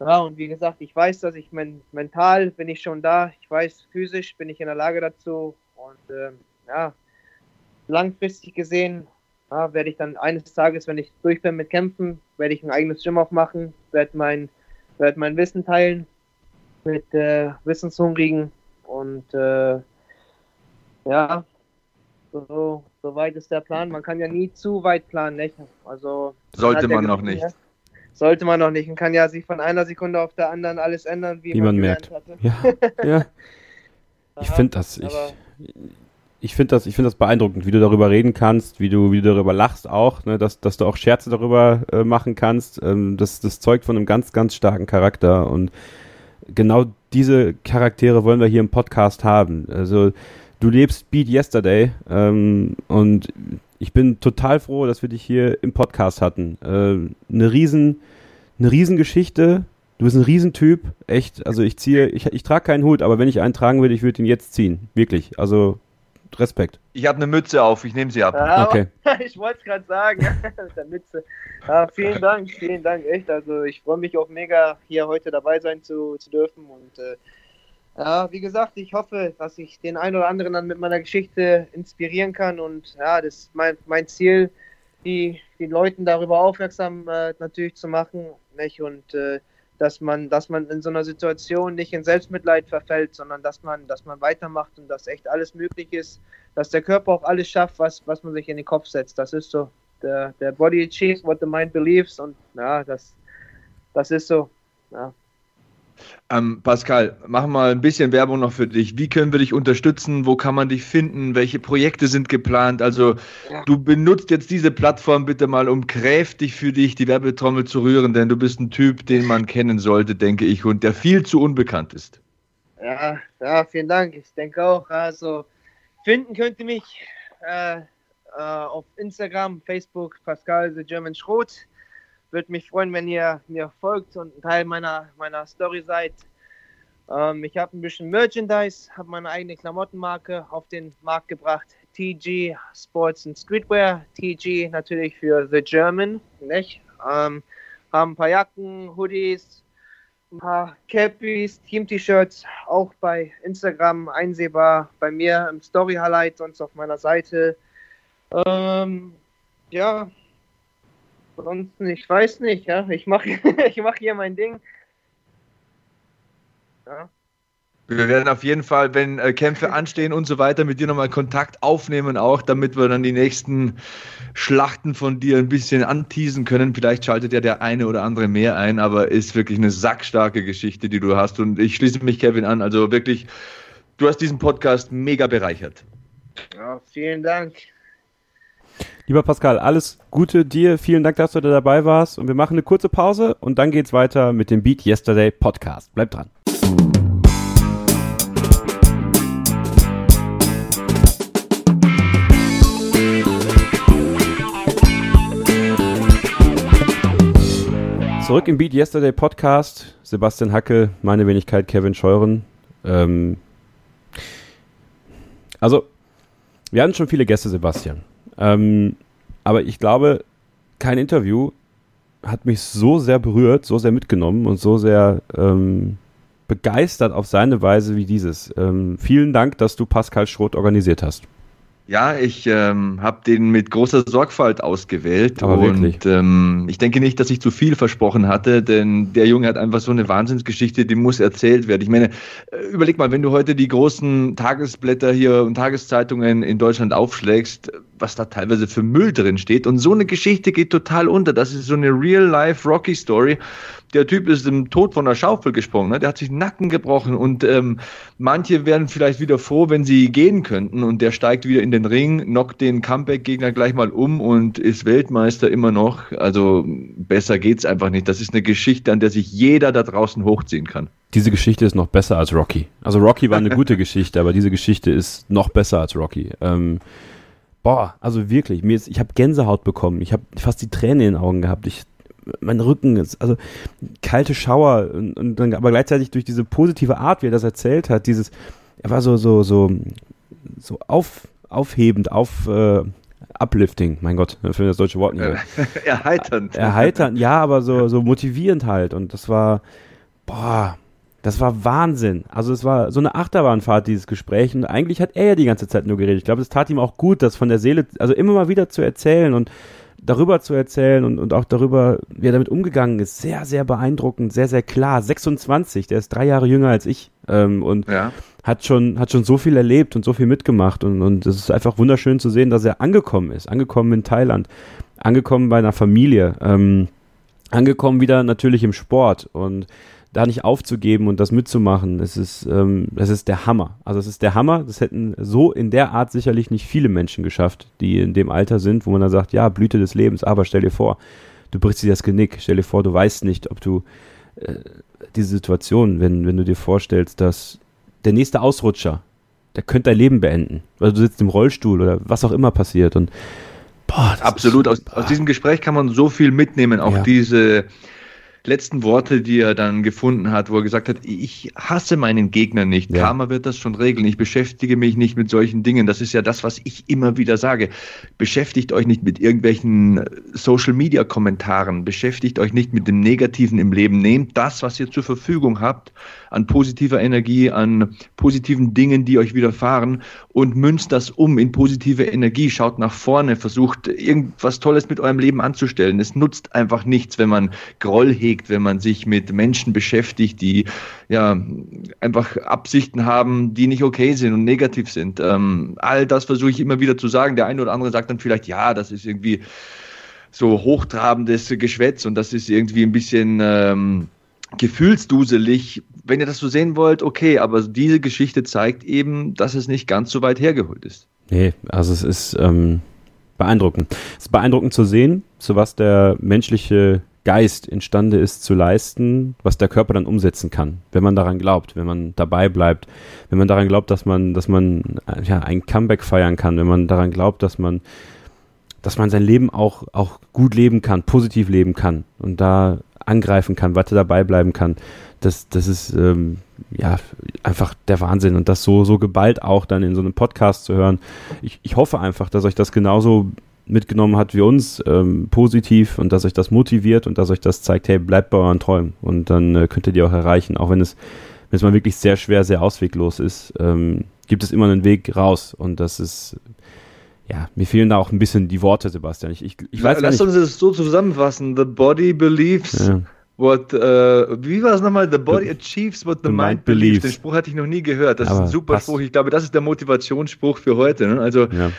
Ja, und wie gesagt, ich weiß, dass ich men mental bin ich schon da, ich weiß, physisch bin ich in der Lage dazu und äh, ja, langfristig gesehen ja, werde ich dann eines Tages, wenn ich durch bin mit Kämpfen, werde ich ein eigenes Gym aufmachen, werde mein, werd mein Wissen teilen mit äh, Wissenshungrigen und äh, ja, so, so weit ist der Plan. Man kann ja nie zu weit planen, nicht? Also sollte man noch nicht. Sollte man noch nicht. Man kann ja sich von einer Sekunde auf der anderen alles ändern, wie, wie man, man merkt. Hatte. Ja, ja. Ich finde das, ich, ich finde das, ich finde das beeindruckend, wie du darüber reden kannst, wie du, wie du darüber lachst auch, ne, dass, dass du auch Scherze darüber äh, machen kannst. Ähm, das, das zeugt von einem ganz, ganz starken Charakter und genau diese Charaktere wollen wir hier im Podcast haben. Also du lebst Beat Yesterday ähm, und ich bin total froh, dass wir dich hier im Podcast hatten. Äh, eine riesen, eine Riesengeschichte. Du bist ein Riesentyp, echt. Also ich ziehe, ich, ich trage keinen Hut, aber wenn ich einen tragen würde, ich würde ihn jetzt ziehen. Wirklich. Also Respekt. Ich habe eine Mütze auf, ich nehme sie ab. Ja, okay. ich wollte es gerade sagen, mit der Mütze. Ja, vielen Dank, vielen Dank, echt. Also ich freue mich auch mega, hier heute dabei sein zu, zu dürfen. Und äh, ja, wie gesagt, ich hoffe, dass ich den einen oder anderen dann mit meiner Geschichte inspirieren kann. Und ja, das ist mein, mein Ziel, die, die Leuten darüber aufmerksam äh, natürlich zu machen. Nicht? Und äh, dass man, dass man in so einer Situation nicht in Selbstmitleid verfällt, sondern dass man, dass man weitermacht und dass echt alles möglich ist, dass der Körper auch alles schafft, was, was man sich in den Kopf setzt. Das ist so. Der, Body achieves what the mind believes und ja, das, das ist so. Ja. Ähm, Pascal, mach mal ein bisschen Werbung noch für dich. Wie können wir dich unterstützen? Wo kann man dich finden? Welche Projekte sind geplant? Also, ja. du benutzt jetzt diese Plattform bitte mal, um kräftig für dich die Werbetrommel zu rühren, denn du bist ein Typ, den man kennen sollte, denke ich, und der viel zu unbekannt ist. Ja, ja, vielen Dank. Ich denke auch. Also, finden könnt ihr mich äh, äh, auf Instagram, Facebook, Pascal the German Schrot würde mich freuen, wenn ihr mir folgt und Teil meiner, meiner Story seid. Ähm, ich habe ein bisschen Merchandise, habe meine eigene Klamottenmarke auf den Markt gebracht. TG Sports and Streetwear. TG natürlich für The German. Nicht? Ähm, haben ein paar Jacken, Hoodies, ein paar Cappies, Team-T-Shirts, auch bei Instagram einsehbar, bei mir im Story-Highlight, sonst auf meiner Seite. Ähm, ja, Ansonsten, ich weiß nicht, ja. Ich mache ich mach hier mein Ding. Ja. Wir werden auf jeden Fall, wenn äh, Kämpfe anstehen und so weiter, mit dir nochmal Kontakt aufnehmen, auch damit wir dann die nächsten Schlachten von dir ein bisschen anteasen können. Vielleicht schaltet ja der eine oder andere mehr ein, aber ist wirklich eine sackstarke Geschichte, die du hast. Und ich schließe mich Kevin an. Also wirklich, du hast diesen Podcast mega bereichert. Ja, vielen Dank. Lieber Pascal, alles Gute dir. Vielen Dank, dass du da dabei warst. Und wir machen eine kurze Pause und dann geht's weiter mit dem Beat Yesterday Podcast. Bleib dran. Zurück im Beat Yesterday Podcast. Sebastian Hackel, meine Wenigkeit Kevin Scheuren. Ähm, also, wir hatten schon viele Gäste, Sebastian. Ähm, aber ich glaube, kein Interview hat mich so sehr berührt, so sehr mitgenommen und so sehr ähm, begeistert auf seine Weise wie dieses. Ähm, vielen Dank, dass du Pascal Schroth organisiert hast. Ja, ich ähm, habe den mit großer Sorgfalt ausgewählt Aber und ähm, ich denke nicht, dass ich zu viel versprochen hatte, denn der Junge hat einfach so eine Wahnsinnsgeschichte, die muss erzählt werden. Ich meine, äh, überleg mal, wenn du heute die großen Tagesblätter hier und Tageszeitungen in Deutschland aufschlägst, was da teilweise für Müll drin steht und so eine Geschichte geht total unter. Das ist so eine Real-Life Rocky-Story der Typ ist im Tod von der Schaufel gesprungen, ne? der hat sich Nacken gebrochen und ähm, manche werden vielleicht wieder froh, wenn sie gehen könnten und der steigt wieder in den Ring, knockt den Comeback-Gegner gleich mal um und ist Weltmeister immer noch. Also besser geht's einfach nicht. Das ist eine Geschichte, an der sich jeder da draußen hochziehen kann. Diese Geschichte ist noch besser als Rocky. Also Rocky war eine gute Geschichte, aber diese Geschichte ist noch besser als Rocky. Ähm, boah, also wirklich, mir ist, ich habe Gänsehaut bekommen. Ich habe fast die Tränen in den Augen gehabt. Ich mein Rücken ist, also kalte Schauer und, und, dann aber gleichzeitig durch diese positive Art, wie er das erzählt hat, dieses, er war so, so, so, so auf, aufhebend, auf, äh, uplifting, mein Gott, für das deutsche Wort nicht. Erheiternd. Erheiternd, ja, aber so, so motivierend halt und das war, boah, das war Wahnsinn. Also es war so eine Achterbahnfahrt, dieses Gespräch. Und eigentlich hat er ja die ganze Zeit nur geredet. Ich glaube, es tat ihm auch gut, das von der Seele, also immer mal wieder zu erzählen und darüber zu erzählen und, und auch darüber, wie er damit umgegangen ist, sehr, sehr beeindruckend, sehr, sehr klar. 26, der ist drei Jahre jünger als ich ähm, und ja. hat, schon, hat schon so viel erlebt und so viel mitgemacht und, und es ist einfach wunderschön zu sehen, dass er angekommen ist, angekommen in Thailand, angekommen bei einer Familie, ähm, angekommen wieder natürlich im Sport und da nicht aufzugeben und das mitzumachen, das ist, ähm, das ist der Hammer. Also es ist der Hammer. Das hätten so in der Art sicherlich nicht viele Menschen geschafft, die in dem Alter sind, wo man dann sagt, ja, Blüte des Lebens, aber stell dir vor, du brichst dir das Genick, stell dir vor, du weißt nicht, ob du äh, diese Situation, wenn, wenn du dir vorstellst, dass der nächste Ausrutscher, der könnte dein Leben beenden. Weil du sitzt im Rollstuhl oder was auch immer passiert und boah, Absolut, ist, aus, aus diesem Gespräch kann man so viel mitnehmen, auch ja. diese letzten Worte, die er dann gefunden hat, wo er gesagt hat, ich hasse meinen Gegner nicht. Ja. Karma wird das schon regeln. Ich beschäftige mich nicht mit solchen Dingen. Das ist ja das, was ich immer wieder sage. Beschäftigt euch nicht mit irgendwelchen äh, Social Media Kommentaren. Beschäftigt euch nicht mit dem Negativen im Leben. Nehmt das, was ihr zur Verfügung habt, an positiver Energie, an positiven Dingen, die euch widerfahren und münzt das um in positive Energie. Schaut nach vorne, versucht irgendwas Tolles mit eurem Leben anzustellen. Es nutzt einfach nichts, wenn man Groll hegt wenn man sich mit Menschen beschäftigt, die ja einfach Absichten haben, die nicht okay sind und negativ sind. Ähm, all das versuche ich immer wieder zu sagen. Der eine oder andere sagt dann vielleicht, ja, das ist irgendwie so hochtrabendes Geschwätz und das ist irgendwie ein bisschen ähm, gefühlsduselig. Wenn ihr das so sehen wollt, okay, aber diese Geschichte zeigt eben, dass es nicht ganz so weit hergeholt ist. Nee, also es ist ähm, beeindruckend. Es ist beeindruckend zu sehen, zu was der menschliche Geist imstande ist zu leisten, was der Körper dann umsetzen kann, wenn man daran glaubt, wenn man dabei bleibt, wenn man daran glaubt, dass man, dass man ja ein Comeback feiern kann, wenn man daran glaubt, dass man, dass man sein Leben auch auch gut leben kann, positiv leben kann und da angreifen kann, weiter dabei bleiben kann. Das, das ist ähm, ja einfach der Wahnsinn und das so so geballt auch dann in so einem Podcast zu hören. Ich, ich hoffe einfach, dass euch das genauso mitgenommen hat wie uns, ähm, positiv und dass euch das motiviert und dass euch das zeigt, hey, bleibt bei euren Träumen und dann äh, könnt ihr die auch erreichen, auch wenn es, wenn es mal wirklich sehr schwer, sehr ausweglos ist, ähm, gibt es immer einen Weg raus und das ist, ja, mir fehlen da auch ein bisschen die Worte, Sebastian. Ich, ich, ich weiß Lass uns das so zusammenfassen. The body believes ja. what, uh, wie war es nochmal? The body achieves what the, the mind, mind believes. Den Spruch hatte ich noch nie gehört. Das Aber ist ein super passt. Spruch. Ich glaube, das ist der Motivationsspruch für heute. Ne? Also, ja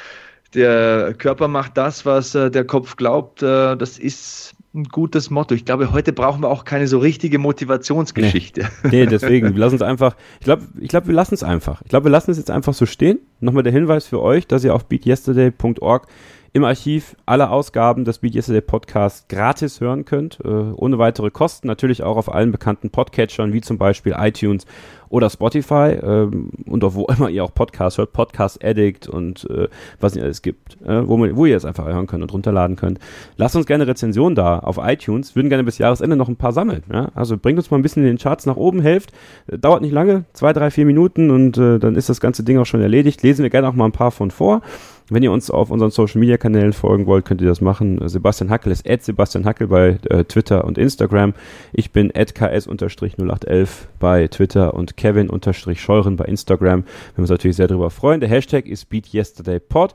der Körper macht das, was äh, der Kopf glaubt. Äh, das ist ein gutes Motto. Ich glaube, heute brauchen wir auch keine so richtige Motivationsgeschichte. Nee, nee deswegen, wir lassen es einfach, ich glaube, ich glaube, wir lassen es einfach. Ich glaube, wir lassen es jetzt einfach so stehen. Nochmal der Hinweis für euch, dass ihr auf beatyesterday.org im Archiv alle Ausgaben des Beat Yesterday Podcast gratis hören könnt, äh, ohne weitere Kosten. Natürlich auch auf allen bekannten Podcatchern, wie zum Beispiel iTunes oder Spotify ähm, und auf wo immer ihr auch Podcasts hört, Podcast Addict und äh, was es alles gibt, äh, wo, man, wo ihr es einfach hören könnt und runterladen könnt. Lasst uns gerne Rezensionen da auf iTunes, würden gerne bis Jahresende noch ein paar sammeln. Ja? Also bringt uns mal ein bisschen in den Charts nach oben, helft. Äh, dauert nicht lange, zwei, drei, vier Minuten und äh, dann ist das ganze Ding auch schon erledigt. Lesen wir gerne auch mal ein paar von vor. Wenn ihr uns auf unseren Social Media Kanälen folgen wollt, könnt ihr das machen. Sebastian Hackel ist at Sebastian Hackel bei äh, Twitter und Instagram. Ich bin at ks-0811 bei Twitter und Kevin-Scheuren bei Instagram. Wir uns natürlich sehr darüber freuen. Der Hashtag ist BeatYesterdayPod.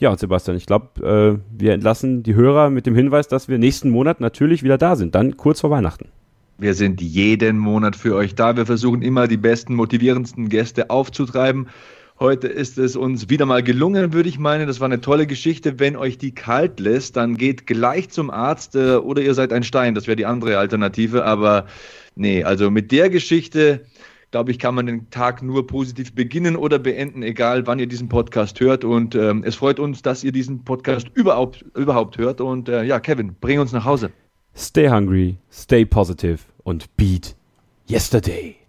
Ja, und Sebastian, ich glaube, äh, wir entlassen die Hörer mit dem Hinweis, dass wir nächsten Monat natürlich wieder da sind. Dann kurz vor Weihnachten. Wir sind jeden Monat für euch da. Wir versuchen immer die besten, motivierendsten Gäste aufzutreiben. Heute ist es uns wieder mal gelungen, würde ich meinen. Das war eine tolle Geschichte. Wenn euch die kalt lässt, dann geht gleich zum Arzt äh, oder ihr seid ein Stein. Das wäre die andere Alternative. Aber nee, also mit der Geschichte, glaube ich, kann man den Tag nur positiv beginnen oder beenden, egal wann ihr diesen Podcast hört. Und ähm, es freut uns, dass ihr diesen Podcast überhaupt, überhaupt hört. Und äh, ja, Kevin, bring uns nach Hause. Stay hungry, stay positive und beat yesterday.